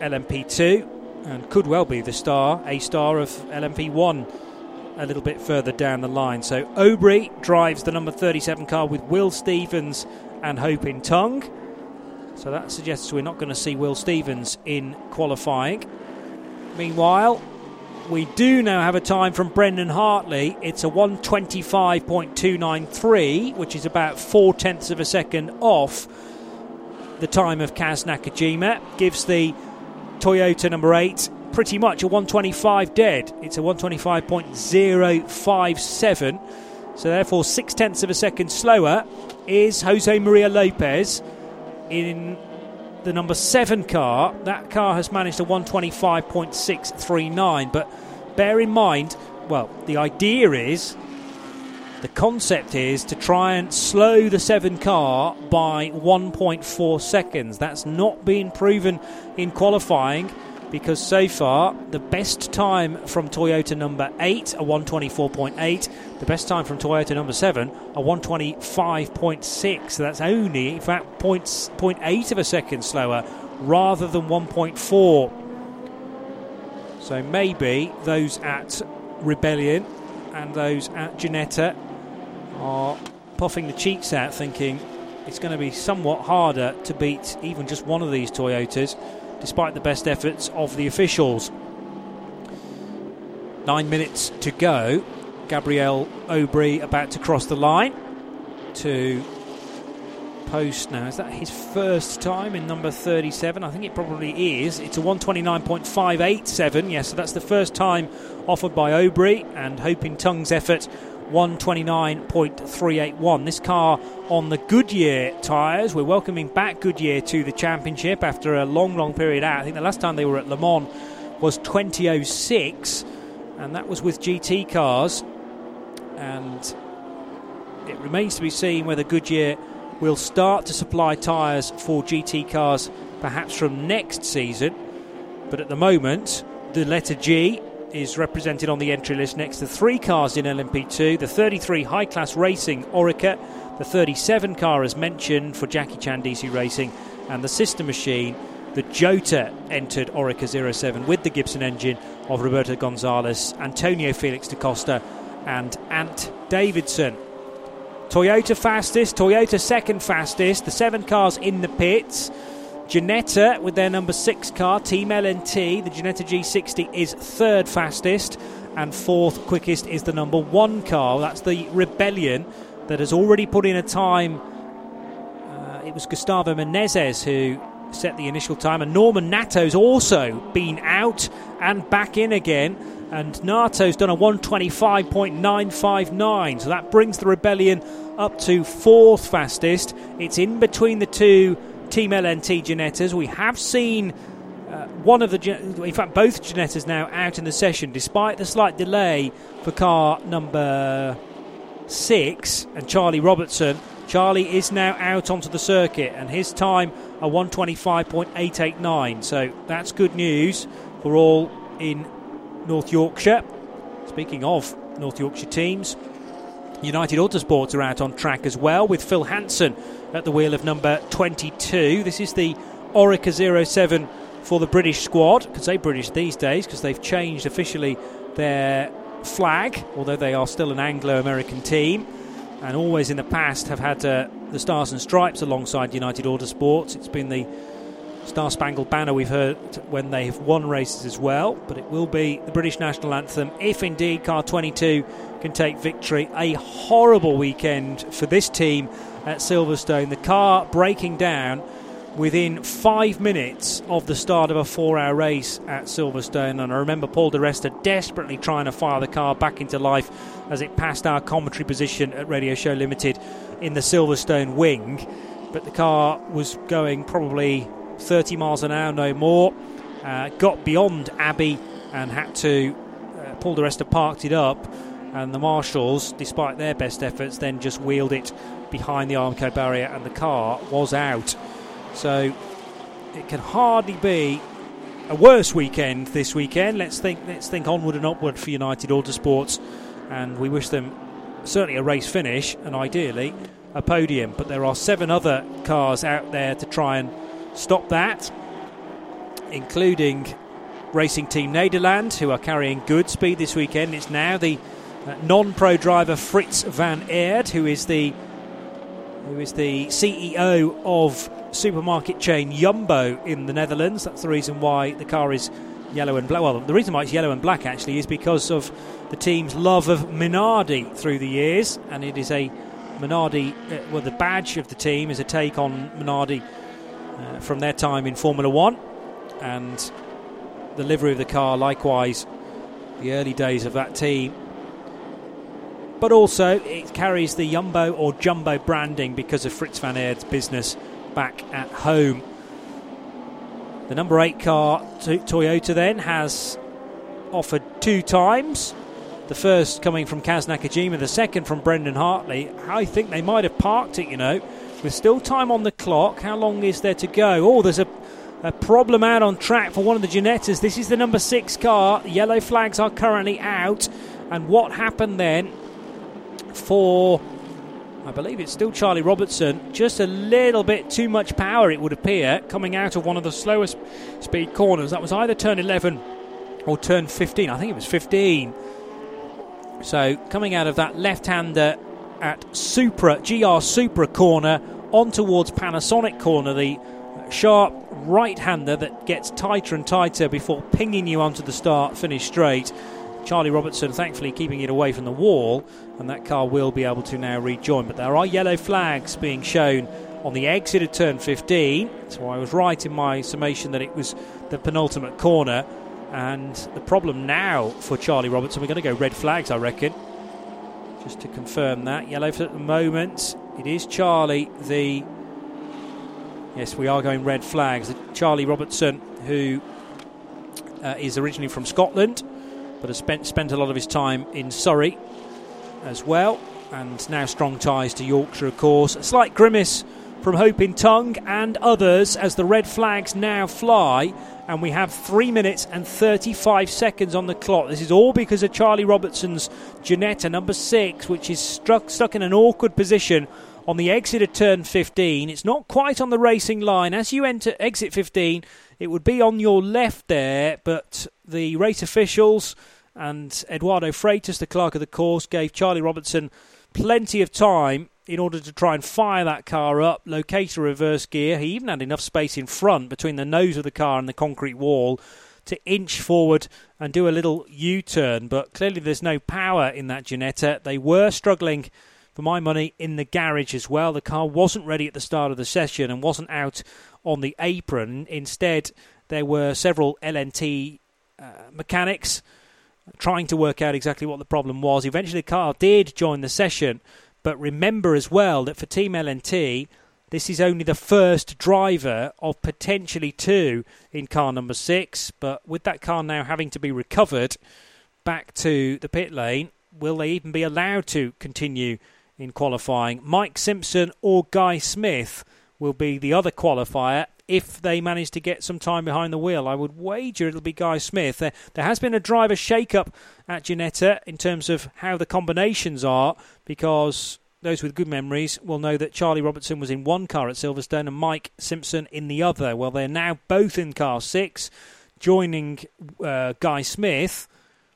C: LMP2 and could well be the star, a star of LMP1 a little bit further down the line. So Aubry drives the number 37 car with Will Stevens and Ho Pin Tung. So that suggests we're not going to see Will Stevens in qualifying. Meanwhile, we do now have a time from Brendan Hartley. It's a 125.293, which is about four tenths of a second off the time of Kaz Nakajima. Gives the Toyota number 8 pretty much a 125 dead. It's a 125.057. So therefore, six tenths of a second slower is Jose Maria Lopez in the number seven car. That car has managed a 125.639. But bear in mind, well, the idea is, the concept is to try and slow the seven car by 1.4 seconds. That's not been proven in qualifying because so far the best time from Toyota number 8 a 124.8 the best time from Toyota number 7 a 125.6 so that's only in fact 0.8 of a second slower rather than 1.4 so maybe those at Rebellion and those at Ginetta are puffing the cheeks out thinking it's going to be somewhat harder to beat even just one of these Toyotas despite the best efforts of the officials. Nine minutes to go. Gabriel Aubry about to cross the line to post now. Is that his first time in number 37? I think it probably is. It's a 129.587. Yes, so that's the first time offered by Aubry and Ho Pin Tung's effort 129.381. This car on the Goodyear tyres. We're welcoming back Goodyear to the championship after a long, long period out. I think the last time they were at Le Mans was 2006, and that was with GT cars. And it remains to be seen whether Goodyear will start to supply tyres for GT cars perhaps from next season. But at the moment, the letter G is represented on the entry list next to three cars in LMP2 the 33 high class racing Oreca, the 37 car as mentioned for Jackie Chan DC Racing, and the sister machine. The Jota entered Oreca 07 with the Gibson engine of Roberto Gonzalez, Antonio Felix da Costa, and Ant Davidson. Toyota fastest, Toyota second fastest, the seven cars in the pits. Ginetta with their number six car, Team LNT. The Ginetta G60 is third fastest, and fourth quickest is the number one car. That's the Rebellion that has already put in a time. Uh, it was Gustavo Menezes who set the initial time, and Norman Nato's also been out and back in again. And Nato's done a 125.959, so that brings the Rebellion up to fourth fastest. It's in between the two Team LNT Ginettas. We have seen uh, one of the, in fact, both Ginettas now out in the session, despite the slight delay for car number six and Charlie Robertson. Charlie is now out onto the circuit, and his time a 125.889. So that's good news for all in North Yorkshire. Speaking of North Yorkshire teams, United Autosports are out on track as well with Phil Hanson at the wheel of number 22. This is the Oreca 07 for the British squad. Could say British these days because they've changed officially their flag, although they are still an Anglo-American team, and always in the past have had uh, the Stars and Stripes alongside United Autosports. It's been the Star Spangled Banner we've heard when they have won races as well, but it will be the British national anthem if indeed car 22 can take victory. A horrible weekend for this team at Silverstone. The car breaking down within five minutes of the start of a four hour race at Silverstone. And I remember Paul di Resta desperately trying to fire the car back into life as it passed our commentary position at Radio Show Limited in the Silverstone wing. But the car was going probably 30 miles an hour, no more. Uh, got beyond Abbey and had to. Uh, Paul di Resta parked it up, and the marshals, despite their best efforts, then just wheeled it behind the Armco barrier, and the car was out. So it can hardly be a worse weekend this weekend. Let's think. Let's think onward and upward for United Autosports, and we wish them certainly a race finish and ideally a podium. But there are seven other cars out there to try and stop that, including Racing Team Nederland, who are carrying good speed this weekend. It's now the uh, non-pro driver Frits van Eerd, who is the who is the CEO of supermarket chain Jumbo in the Netherlands. That's the reason why the car is yellow and black. Well, the reason why it's yellow and black actually is because of the team's love of Minardi through the years, and it is a Minardi. Uh, well, the badge of the team is a take on Minardi uh, from their time in Formula One, and the livery of the car, likewise, the early days of that team. But also, it carries the Jumbo or Jumbo branding because of Frits van Eerd's business back at home. The number eight car, Toyota, then has offered two times. The first coming from Kaz Nakajima, the second from Brendan Hartley. I think they might have parked it, you know. With still time on the clock, how long is there to go? Oh, there's a, a problem out on track for one of the Ginettas. This is the number six car. Yellow flags are currently out. And what happened then for I believe it's still Charlie Robertson. Just a little bit too much power, it would appear, coming out of one of the slowest speed corners. That was either turn 11 or turn 15. I think it was 15. So coming out of that left hander at Supra, GR Supra corner on towards Panasonic corner, the sharp right hander that gets tighter and tighter before pinging you onto the start finish straight. Charlie Robertson thankfully keeping it away from the wall, and that car will be able to now rejoin. But there are yellow flags being shown on the exit of turn 15, so I was right in my summation that it was the penultimate corner. And the problem now for Charlie Robertson, we're going to go red flags, I reckon. Just to confirm that. Yellow for the moment. It is Charlie, the. Yes, we are going red flags. Charlie Robertson, who uh, is originally from Scotland, but has spent, spent a lot of his time in Surrey as well, and now strong ties to Yorkshire, of course. A slight grimace from Ho Pin Tung and others as the red flags now fly, and we have three minutes and 35 seconds on the clock. This is all because of Charlie Robertson's Ginetta, number six, which is struck, stuck in an awkward position on the exit of turn 15. It's not quite on the racing line. As you enter exit 15, it would be on your left there, but the race officials and Eduardo Freitas, the clerk of the course, gave Charlie Robertson plenty of time in order to try and fire that car up, locate a reverse gear. He even had enough space in front between the nose of the car and the concrete wall to inch forward and do a little U turn. But clearly, there's no power in that Ginetta. They were struggling, for my money, in the garage as well. The car wasn't ready at the start of the session and wasn't out on the apron. Instead, there were several LNT uh, mechanics trying to work out exactly what the problem was. Eventually, the car did join the session, but remember as well that for Team LNT, this is only the first driver of potentially two in car number six. But with that car now having to be recovered back to the pit lane, will they even be allowed to continue in qualifying? Mike Simpson or Guy Smith will be the other qualifier if they manage to get some time behind the wheel. I would wager it'll be Guy Smith. There, there has been a driver shake up at Ginetta in terms of how the combinations are because those with good memories will know that Charlie Robertson was in one car at Silverstone and Mike Simpson in the other. Well, they're now both in car six, joining uh, Guy Smith,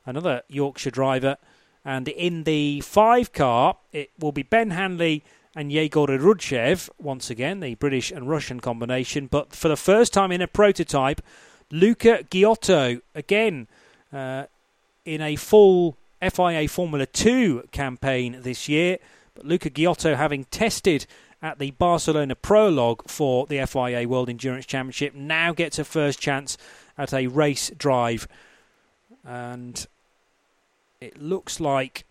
C: another Yorkshire driver. And in the five car, it will be Ben Hanley and Yegor Orudzhev, once again, the British and Russian combination. But for the first time in a prototype, Luca Ghiotto, again, uh, in a full FIA Formula 2 campaign this year. But Luca Ghiotto, having tested at the Barcelona prologue for the FIA World Endurance Championship now gets a first chance at a race drive. And it looks like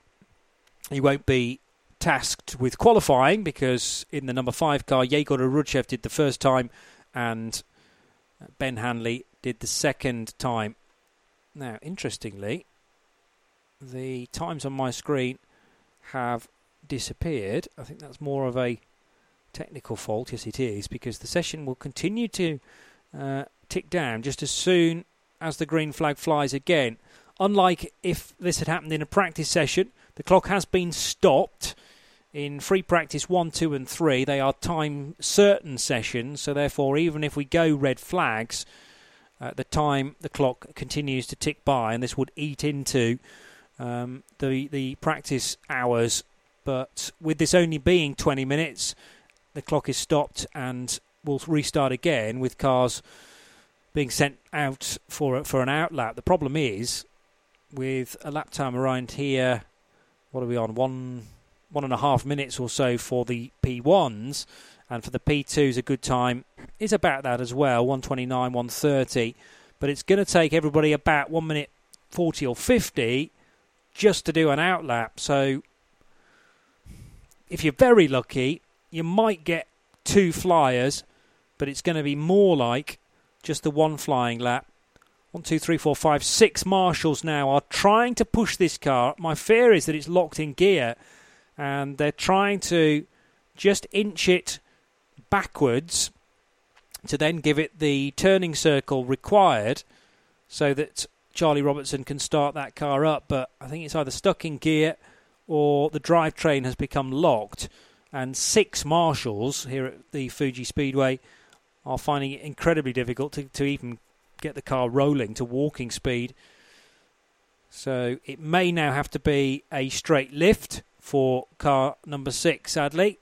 C: he won't be tasked with qualifying because in the number five car, Yegor Orudzhev did the first time and Ben Hanley did the second time. Now, interestingly, the times on my screen have disappeared. I think that's more of a technical fault. Yes, it is, because the session will continue to uh, tick down just as soon as the green flag flies again. Unlike if this had happened in a practice session, the clock has been stopped. In free practice 1, 2, and 3, they are time certain sessions, so therefore, even if we go red flags, uh, the time the clock continues to tick by, and this would eat into um, the the practice hours. But with this only being 20 minutes, the clock is stopped and will restart again with cars being sent out for for an outlap. The problem is with a lap time around here. What are we on? One one and a half minutes or so for the P1s, and for the P2s, a good time is about that as well 129, 130. But it's going to take everybody about 1 minute 40 or 50 just to do an outlap. So if you're very lucky, you might get two flyers, but it's going to be more like just the one flying lap. One, two, three, four, five, six marshals now are trying to push this car. My fear is that it's locked in gear and they're trying to just inch it backwards to then give it the turning circle required so that Charlie Robertson can start that car up, but I think it's either stuck in gear or the drivetrain has become locked. And six marshals here at the Fuji Speedway are finding it incredibly difficult to, to even get the car rolling to walking speed. So it may now have to be a straight lift for car number six, sadly.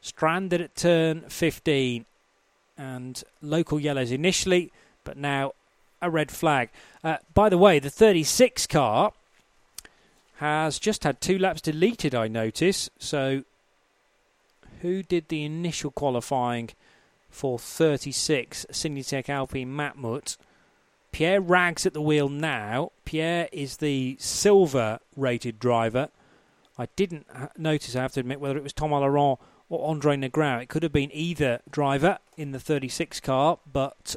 C: Stranded at turn 15 and local yellows initially, but now a red flag. Uh, by the way, the 36 car has just had two laps deleted, I notice. So, who did the initial qualifying for 36? Signatech Alpine Matmut. Pierre Ragues at the wheel now. Pierre is the silver rated driver. I didn't notice, I have to admit, whether it was Thomas Laurent or Andre Negrão. It could have been either driver in the 36 car, but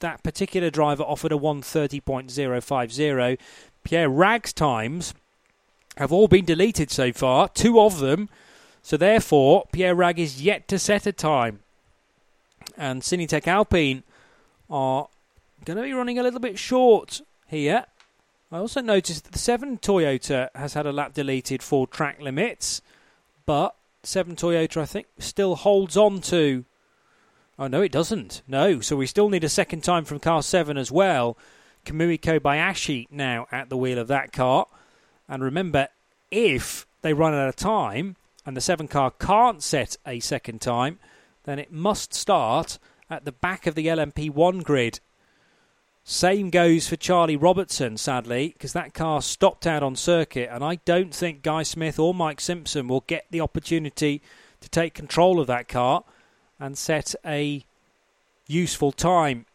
C: that particular driver offered a 130.050. Pierre Ragues' times have all been deleted so far, two of them. So therefore, Pierre Ragues is yet to set a time. And Signatech Alpine are going to be running a little bit short here. I also noticed that the 7 Toyota has had a lap deleted for track limits, but 7 Toyota, I think, still holds on to Oh, no, it doesn't. No. So we still need a second time from car 7 as well. Kamui Kobayashi now at the wheel of that car. And remember, if they run out of time and the 7 car can't set a second time, then it must start at the back of the LMP1 grid. Same goes for Charlie Robertson, sadly, because that car stopped out on circuit, and I don't think Guy Smith or Mike Simpson will get the opportunity to take control of that car and set a useful time.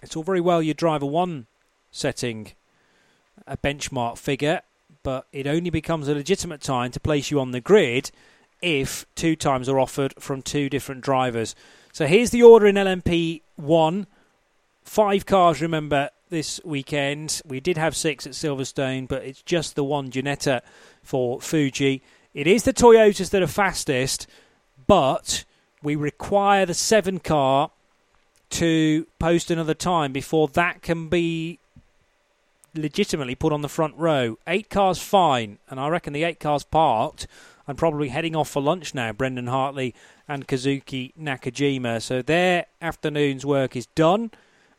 C: It's all very well your driver one setting a benchmark figure, but it only becomes a legitimate time to place you on the grid if two times are offered from two different drivers. So here's the order in LMP one. Five cars, remember, this weekend. We did have six at Silverstone, but it's just the one Ginetta for Fuji. It is the Toyotas that are fastest, but we require the seven car to post another time before that can be legitimately put on the front row. Eight cars fine, and I reckon the eight cars parked and probably heading off for lunch now, Brendan Hartley and Kazuki Nakajima. So their afternoon's work is done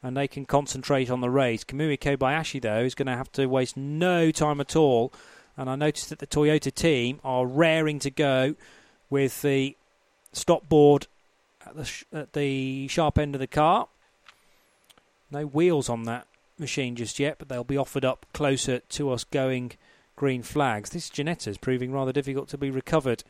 C: and they can concentrate on the race. Kamui Kobayashi, though, is going to have to waste no time at all. And I noticed that the Toyota team are raring to go with the stop board at the, sh- at the sharp end of the car. No wheels on that machine just yet, but they'll be offered up closer to us going green flags. This Ginetta is proving rather difficult to be recovered.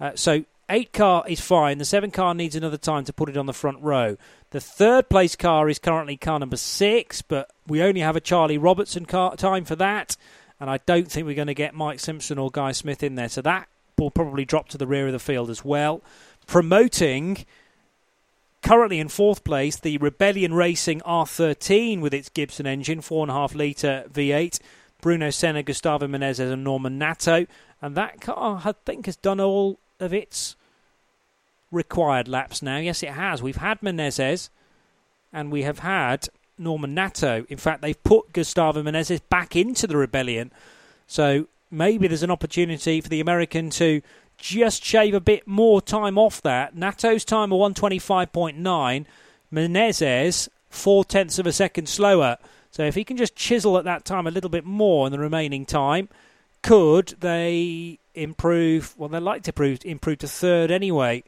C: Uh, so eight car is fine. The seven car needs another time to put it on the front row. The third place car is currently car number six, but we only have a Charlie Robertson car time for that, and I don't think we're going to get Mike Simpson or Guy Smith in there. So that will probably drop to the rear of the field as well. Promoting currently in fourth place, the Rebellion Racing R13 with its Gibson engine, 4.5 litre V8. Bruno Senna, Gustavo Menezes, and Norman Nato. And that car, I think, has done all of its required laps now. Yes, it has. We've had Menezes and we have had Norman Nato. In fact, they've put Gustavo Menezes back into the rebellion. So maybe there's an opportunity for the American to just shave a bit more time off that. Nato's time of 125.9, Menezes four tenths of a second slower. So if he can just chisel at that time a little bit more in the remaining time, could they improve? Well, they'd like to improve, improve to third anyway.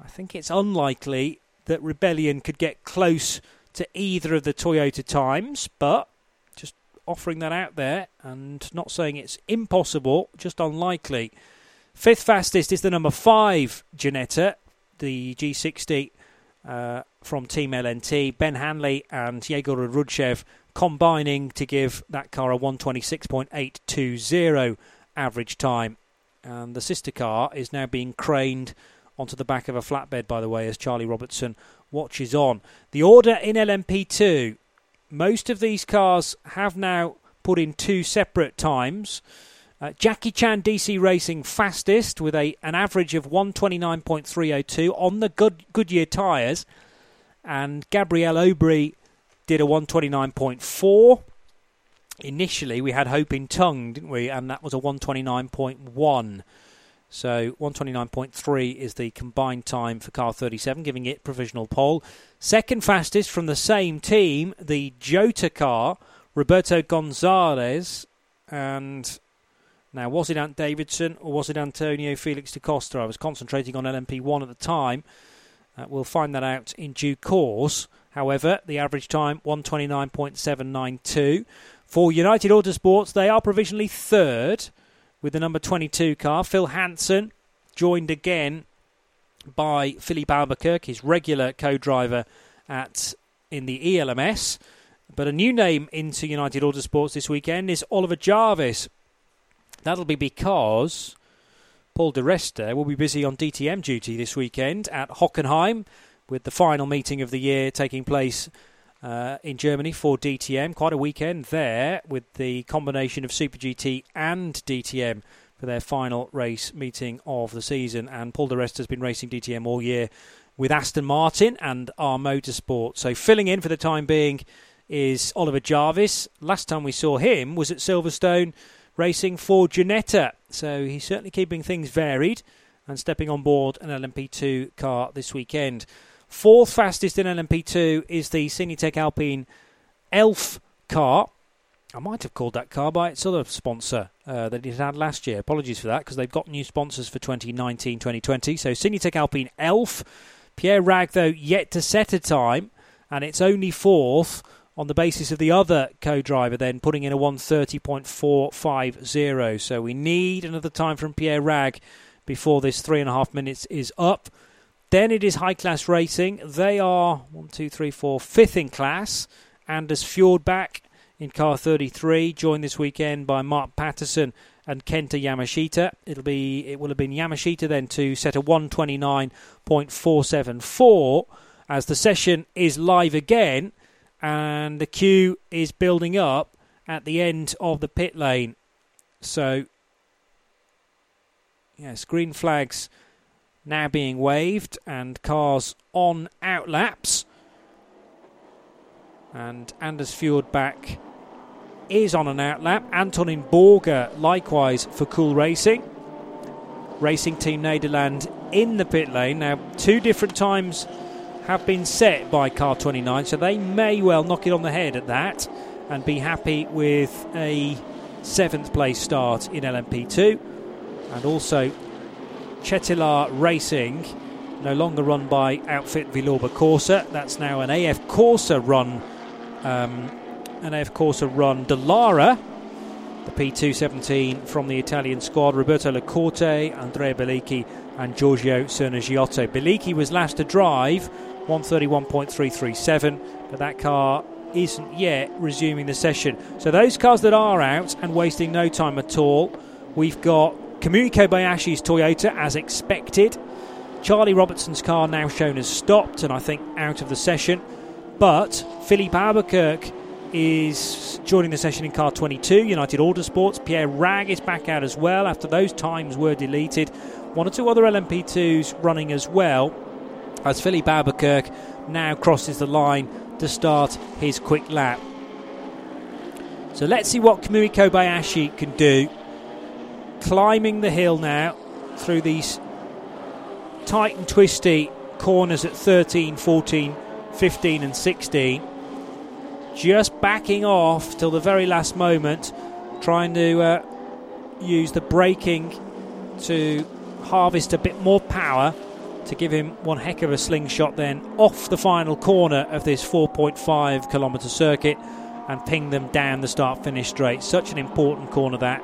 C: I think it's unlikely that Rebellion could get close to either of the Toyota times, but just offering that out there and not saying it's impossible, just unlikely. Fifth fastest is the number five Ginetta, the G60 uh, from Team LNT. Ben Hanley and Yegor Orudzhev combining to give that car a 126.820 average time. And the sister car is now being craned onto the back of a flatbed, by the way, as Charlie Robertson watches on. The order in LMP2 most of these cars have now put in two separate times. Uh, Jackie Chan DC Racing fastest with a an average of 129.302 on the good Goodyear tyres, and Gabriel Aubry did a 129.4. Initially, we had Ho Pin Tung, didn't we? And that was a 129.1. So 129.3 is the combined time for car 37, giving it provisional pole. Second fastest from the same team, the Jota car, Roberto Gonzalez. And now, was it Ant Davidson or was it Antonio Felix da Costa? I was concentrating on LMP1 at the time. Uh, we'll find that out in due course. However, the average time 129.792. For United Autosports, they are provisionally third with the number 22 car. Phil Hanson joined again by Philippe Albuquerque, his regular co-driver at in the ELMS. But a new name into United Autosports this weekend is Oliver Jarvis. That'll be because Paul di Resta will be busy on DTM duty this weekend at Hockenheim with the final meeting of the year taking place uh, in Germany for DTM. Quite a weekend there with the combination of Super GT and DTM for their final race meeting of the season. And Paul di Resta has been racing DTM all year with Aston Martin and R Motorsport. So filling in for the time being is Oliver Jarvis. Last time we saw him was at Silverstone racing for Ginetta. So he's certainly keeping things varied and stepping on board an LMP2 car this weekend. Fourth fastest in LMP2 is the Signatech Alpine Elf car. I might have called that car by its other sponsor uh, that it had last year. Apologies for that because they've got new sponsors for 2019 2020. So Signatech Alpine Elf. Pierre Ragues, though, yet to set a time, and it's only fourth on the basis of the other co-driver then putting in a 130.450. So we need another time from Pierre Ragues before this three and a half minutes is up. Then it is high class racing. They are one, two, three, four, fifth in class. Anders Fjordbach in car 33, joined this weekend by Mark Patterson and Kenta Yamashita. It'll be it will have been Yamashita then to set a 129.474 as the session is live again and the queue is building up at the end of the pit lane. So yes, green flags now being waved and cars on out laps. And Anders Fjordbach is on an outlap. Antonin Borga likewise for Cool Racing. Racing Team Nederland in the pit lane. Now, two different times have been set by car 29, so they may well knock it on the head at that and be happy with a seventh place start in LMP2. And also, Cetilar Racing, no longer run by outfit Villorba Corse. That's now an AF Corse run, um, an AF Corse run Dallara, The P217 from the Italian squad, Roberto Lacorte, Andrea Belicchi, and Giorgio Sernagiotto. Belicchi was last to drive, 131.337, but that car isn't yet resuming the session. So those cars that are out and wasting no time at all, we've got Kamui Kobayashi's Toyota as expected. Charlie Robertson's car now shown as stopped and I think out of the session. But Philippe Albuquerque is joining the session in car 22, United Autosports. Pierre Ragues is back out as well after those times were deleted. One or two other LMP2s running as well as Philippe Albuquerque now crosses the line to start his quick lap. So let's see what Kamui Kobayashi can do. Climbing the hill now through these tight and twisty corners at 13, 14, 15, and 16. Just backing off till the very last moment, trying to uh, use the braking to harvest a bit more power to give him one heck of a slingshot then off the final corner of this 4.5 kilometre circuit and ping them down the start finish straight. Such an important corner that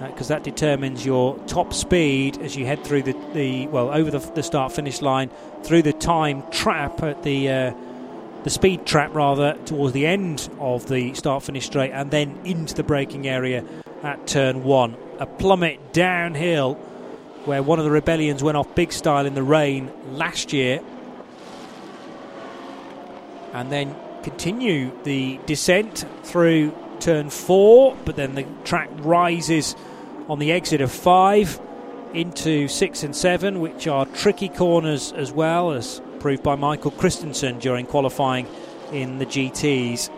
C: because uh, that determines your top speed as you head through the, the well over the, the start finish line through the time trap at the uh, the speed trap rather towards the end of the start finish straight and then into the braking area at turn one. A plummet downhill where one of the rebellions went off big style in the rain last year. And then continue the descent through turn four, but then the track rises on the exit of five into six and seven, which are tricky corners as well, as proved by Michael Christensen during qualifying in the GTs.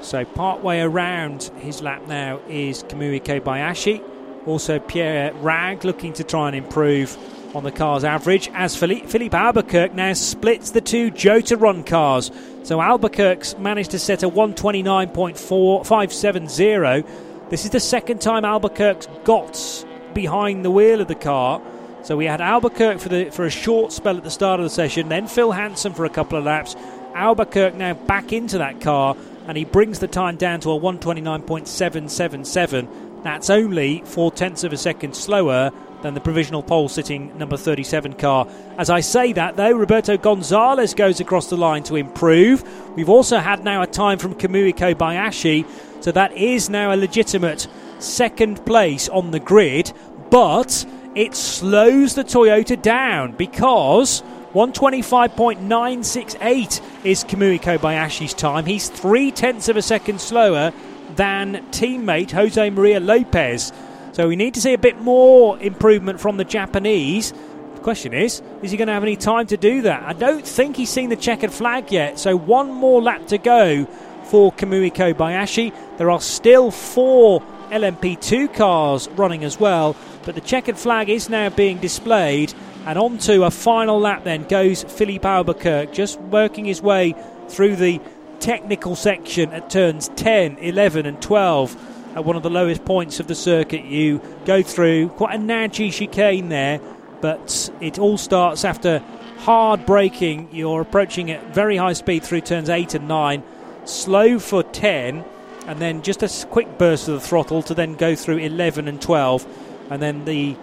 C: So, part way around his lap now is Kamui Kobayashi. Also, Pierre Ragues looking to try and improve on the car's average as Filipe Albuquerque now splits the two Jota run cars. So Albuquerque's managed to set a 129.4570. This is the second time Albuquerque's got behind the wheel of the car. So we had Albuquerque for the for a short spell at the start of the session, then Phil Hanson for a couple of laps. Albuquerque now back into that car, and he brings the time down to a 129.777. That's only four tenths of a second slower than the provisional pole sitting number 37 car. As I say that, though, Roberto Gonzalez goes across the line to improve. We've also had now a time from Kamui Kobayashi, so that is now a legitimate second place on the grid, but it slows the Toyota down because 125.968 is Kamui Kobayashi's time. He's three tenths of a second slower than teammate Jose Maria Lopez. So we need to see a bit more improvement from the Japanese. The question is, is he going to have any time to do that? I don't think he's seen the checkered flag yet. So one more lap to go for Kamui Kobayashi. There are still four LMP2 cars running as well, but the checkered flag is now being displayed. And onto a final lap then goes Filipe Albuquerque, just working his way through the technical section at turns 10, 11, and 12 at one of the lowest points of the circuit. You go through quite a naggy chicane there, but it all starts after hard braking. You're approaching at very high speed through turns 8 and 9, slow for 10, and then just a quick burst of the throttle to then go through 11 and 12, and then the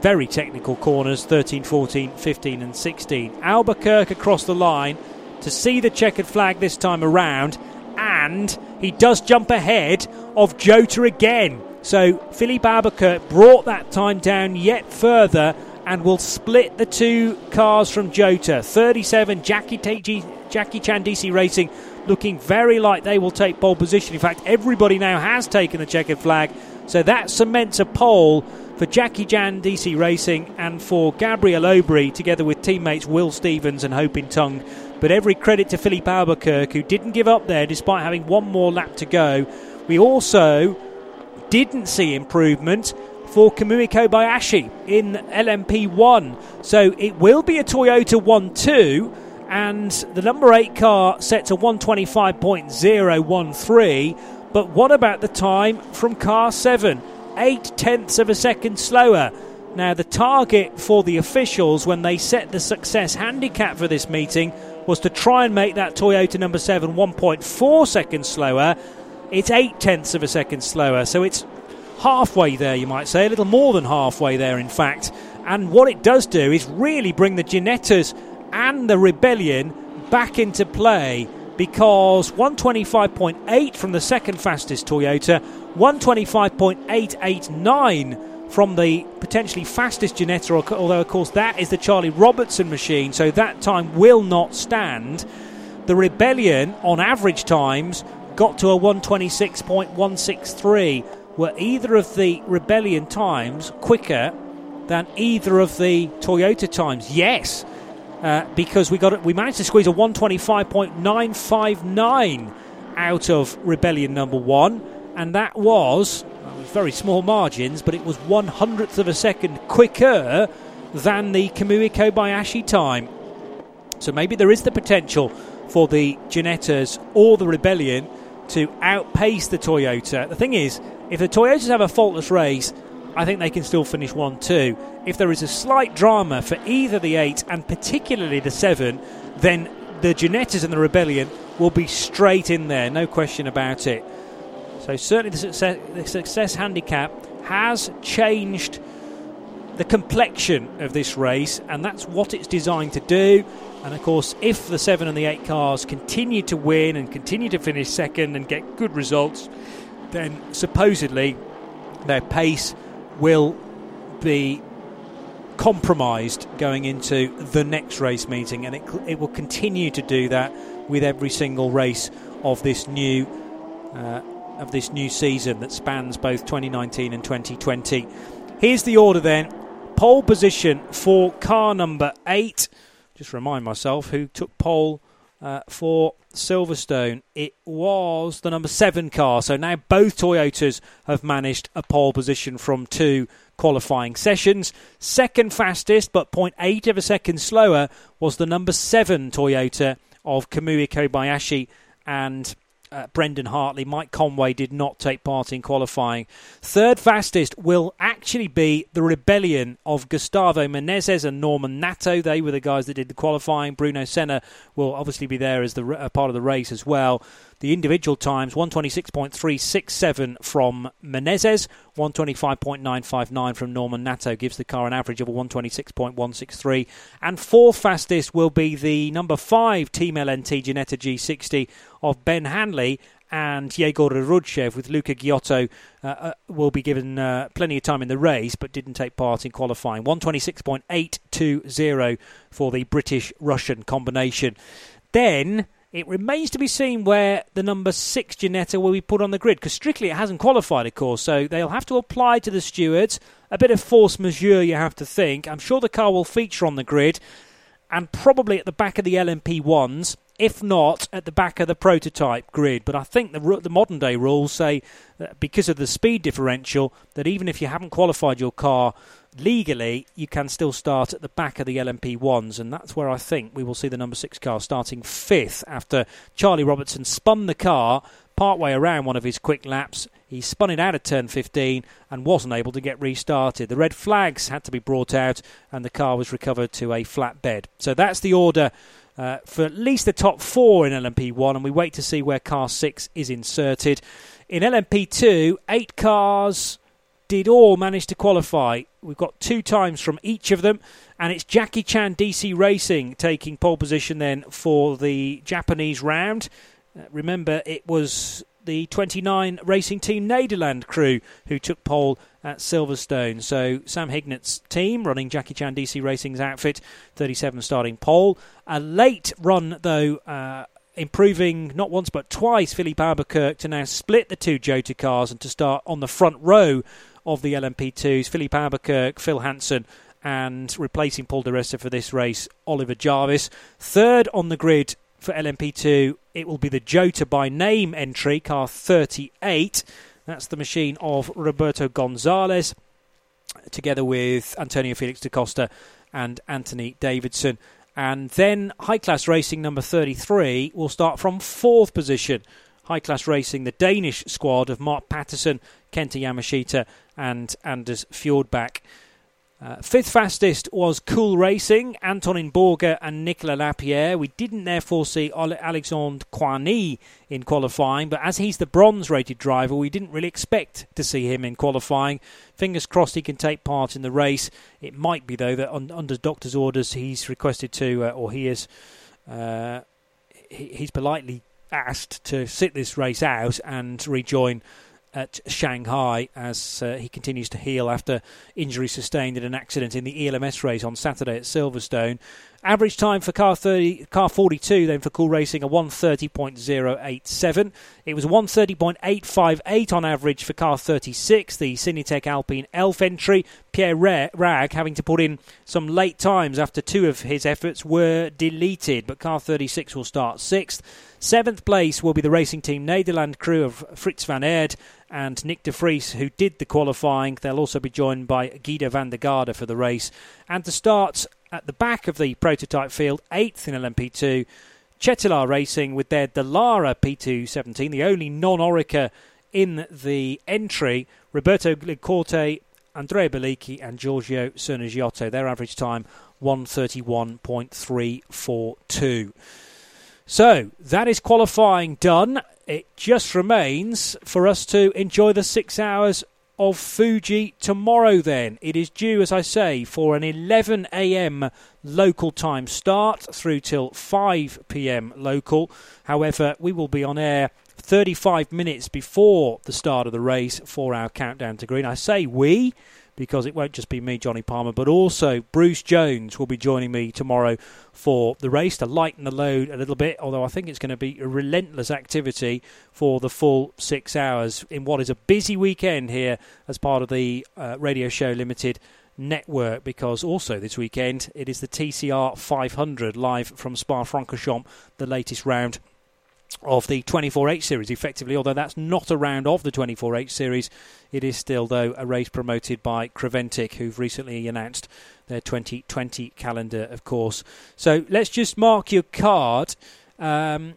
C: very technical corners 13, 14, 15, and 16. Albuquerque across the line to see the checkered flag this time around, and he does jump ahead of Jota again. So Filipe Albuquerque brought that time down yet further and will split the two cars from Jota. 37, Jackie, T- Jackie Chan DC Racing looking very like they will take pole position. In fact, everybody now has taken the checkered flag. So that cements a pole for Jackie Chan DC Racing and for Gabriel Aubry, together with teammates Will Stevens and Ho Pin Tung but every credit to Filipe Albuquerque, who didn't give up there despite having one more lap to go. We also didn't see improvement for Kamui Kobayashi in LMP1. So it will be a Toyota 1 2, and the number 8 car set to 125.013. But what about the time from car 7? Eight tenths of a second slower. Now, the target for the officials when they set the success handicap for this meeting was to try and make that Toyota number 7 1.4 seconds slower. It's eight tenths of a second slower, so it's halfway there, you might say, a little more than halfway there, in fact. And what it does do is really bring the Ginettas and the Rebellion back into play because 125.8 from the second fastest Toyota, 125.889 from the potentially fastest Ginetta, although, of course, that is the Charlie Robertson machine, so that time will not stand. The Rebellion, on average times, got to a 126.163. Were either of the Rebellion times quicker than either of the Toyota times? Yes, uh, because we got we managed to squeeze a 125.959 out of Rebellion number one, and that was very small margins, but it was one hundredth of a second quicker than the Kamui Kobayashi time. So maybe there is the potential for the Ginettas or the Rebellion to outpace the Toyota. The thing is, if the Toyotas have a faultless race, I think they can still finish 1 2. If there is a slight drama for either the 8 and particularly the 7, then the Ginettas and the Rebellion will be straight in there, no question about it. So certainly the success, the success handicap has changed the complexion of this race, and that's what it's designed to do. And of course, if the seven and the eight cars continue to win and continue to finish second and get good results, then supposedly their pace will be compromised going into the next race meeting, and it, it will continue to do that with every single race of this new uh, of this new season that spans both 2019 and 2020. Here's the order then. Pole position for car number eight. Just remind myself who took pole uh, for Silverstone. It was the number seven car. So now both Toyotas have managed a pole position from two qualifying sessions. Second fastest, but 0.8 of a second slower, was the number seven Toyota of Kamui Kobayashi and uh, Brendan Hartley. Mike Conway did not take part in qualifying. Third fastest will actually be the rebellion of Gustavo Menezes and Norman Nato. They were the guys that did the qualifying. Bruno Senna will obviously be there as the uh, part of the race as well. The individual times 126.367 from Menezes, 125.959 from Norman Nato gives the car an average of a 126.163. And fourth fastest will be the number five Team LNT Ginetta G60 of Ben Hanley and Yegor Orudzhev with Luca Ghiotto uh, uh, will be given uh, plenty of time in the race but didn't take part in qualifying. 126.820 for the British Russian combination. Then it remains to be seen where the number six Ginetta will be put on the grid because strictly it hasn't qualified, of course. So they'll have to apply to the stewards. A bit of force majeure, you have to think. I'm sure the car will feature on the grid and probably at the back of the LMP ones, if not at the back of the prototype grid. But I think the, the modern day rules say that because of the speed differential, that even if you haven't qualified your car legally, you can still start at the back of the LMP1s, and that's where I think we will see the number six car starting fifth after Charlie Robertson spun the car partway around one of his quick laps. He spun it out of turn 15 and wasn't able to get restarted. The red flags had to be brought out, and the car was recovered to a flat bed. So that's the order. Uh, for at least the top four in LMP1, and we wait to see where car six is inserted. In LMP2, eight cars did all manage to qualify. We've got two times from each of them, and it's Jackie Chan DC Racing taking pole position then for the Japanese round. Uh, remember, it was the 29 Racing Team Nederland crew who took pole at Silverstone. So Sam Hignett's team running Jackie Chan DC Racing's outfit, 37 starting pole. A late run though. Uh, improving not once but twice Filipe Albuquerque to now split the two Jota cars and to start on the front row of the LMP2s, Filipe Albuquerque, Phil Hanson, and replacing Paul di Resta for this race, Oliver Jarvis. Third on the grid for LMP2, it will be the Jota by name entry, car 38. That's the machine of Roberto Gonzalez. together with Antonio Felix da Costa and Anthony Davidson. And then high class racing number 33 will start from fourth position. High class racing, the Danish squad of Mark Patterson, Kenta Yamashita, and Anders Fjordbach. Uh, fifth fastest was Cool Racing, Antonin Borga and Nicolas Lapierre. We didn't therefore see Alexandre Coigny in qualifying, but as he's the bronze rated driver, we didn't really expect to see him in qualifying. Fingers crossed he can take part in the race. It might be, though, that un- under doctor's orders he's requested to, uh, or he is, uh, he- he's politely asked to sit this race out and rejoin at Shanghai as uh, he continues to heal after injury sustained in an accident in the ELMS race on Saturday at Silverstone. Average time for car 30, car 42 then for Cool Racing a 130.087. It was 130.858 on average for car 36, the Signatech Alpine Elf entry. Pierre Ragues having to put in some late times after two of his efforts were deleted, but car 36 will start sixth. Seventh place will be the racing team Nederland crew of Frits van Eerd and Nyck De Vries, who did the qualifying. They'll also be joined by Giedo van der Garde for the race. And to start at the back of the prototype field, eighth in LMP2, Cetilar Racing with their Dallara P217, the only non Oreca in the entry. Roberto Lacorte, Andrea Belicchi, and Giorgio Sernagiotto. Their average time 131.342. So that is qualifying done. It just remains for us to enjoy the six hours of Fuji tomorrow, then. It is due, as I say, for an 11 a.m. local time start through till 5 p.m. local. However, we will be on air 35 minutes before the start of the race for our countdown to green. I say we because it won't just be me, Johnny Palmer, but also Bruce Jones will be joining me tomorrow for the race to lighten the load a little bit. Although I think it's going to be a relentless activity for the full six hours in what is a busy weekend here as part of the uh, Radio Show Limited network because also this weekend it is the TCR 500 live from Spa Francorchamps, the latest round of the 24H series, effectively, although that's not a round of the 24H series. It is still, though, a race promoted by Creventic, who've recently announced their 2020 calendar, of course. So let's just mark your card. Um,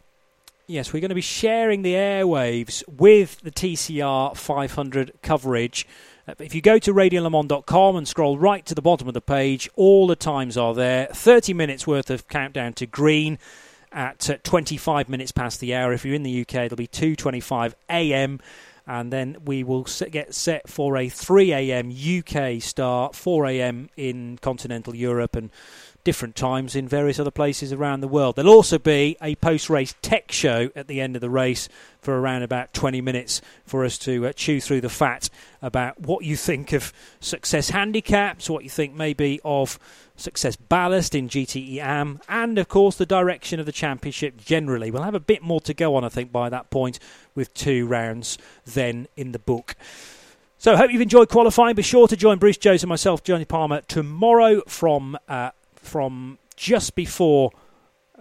C: yes, we're going to be sharing the airwaves with the TCR 500 coverage. Uh, if you go to radiolemans.com and scroll right to the bottom of the page, all the times are there. 30 minutes worth of countdown to green at uh, 25 minutes past the hour. If you're in the UK, it'll be 2:25 a.m. And then we will get set for a 3 a.m. UK start, 4 a.m. in continental Europe, and different times in various other places around the world. There'll also be a post race tech show at the end of the race for around about 20 minutes for us to uh, chew through the fat about what you think of success handicaps, what you think maybe of success ballast in GTE AM, and of course the direction of the championship generally. We'll have a bit more to go on, I think, by that point with two rounds then in the book. So, hope you've enjoyed qualifying. Be sure to join Bruce Jones and myself, Johnny Palmer, tomorrow from uh, from just before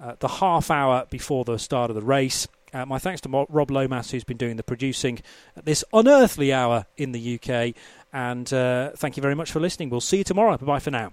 C: uh, the half hour before the start of the race. Uh, my thanks to Rob Lomas, who's been doing the producing at this unearthly hour in the UK. And uh, thank you very much for listening. We'll see you tomorrow. Bye bye for now.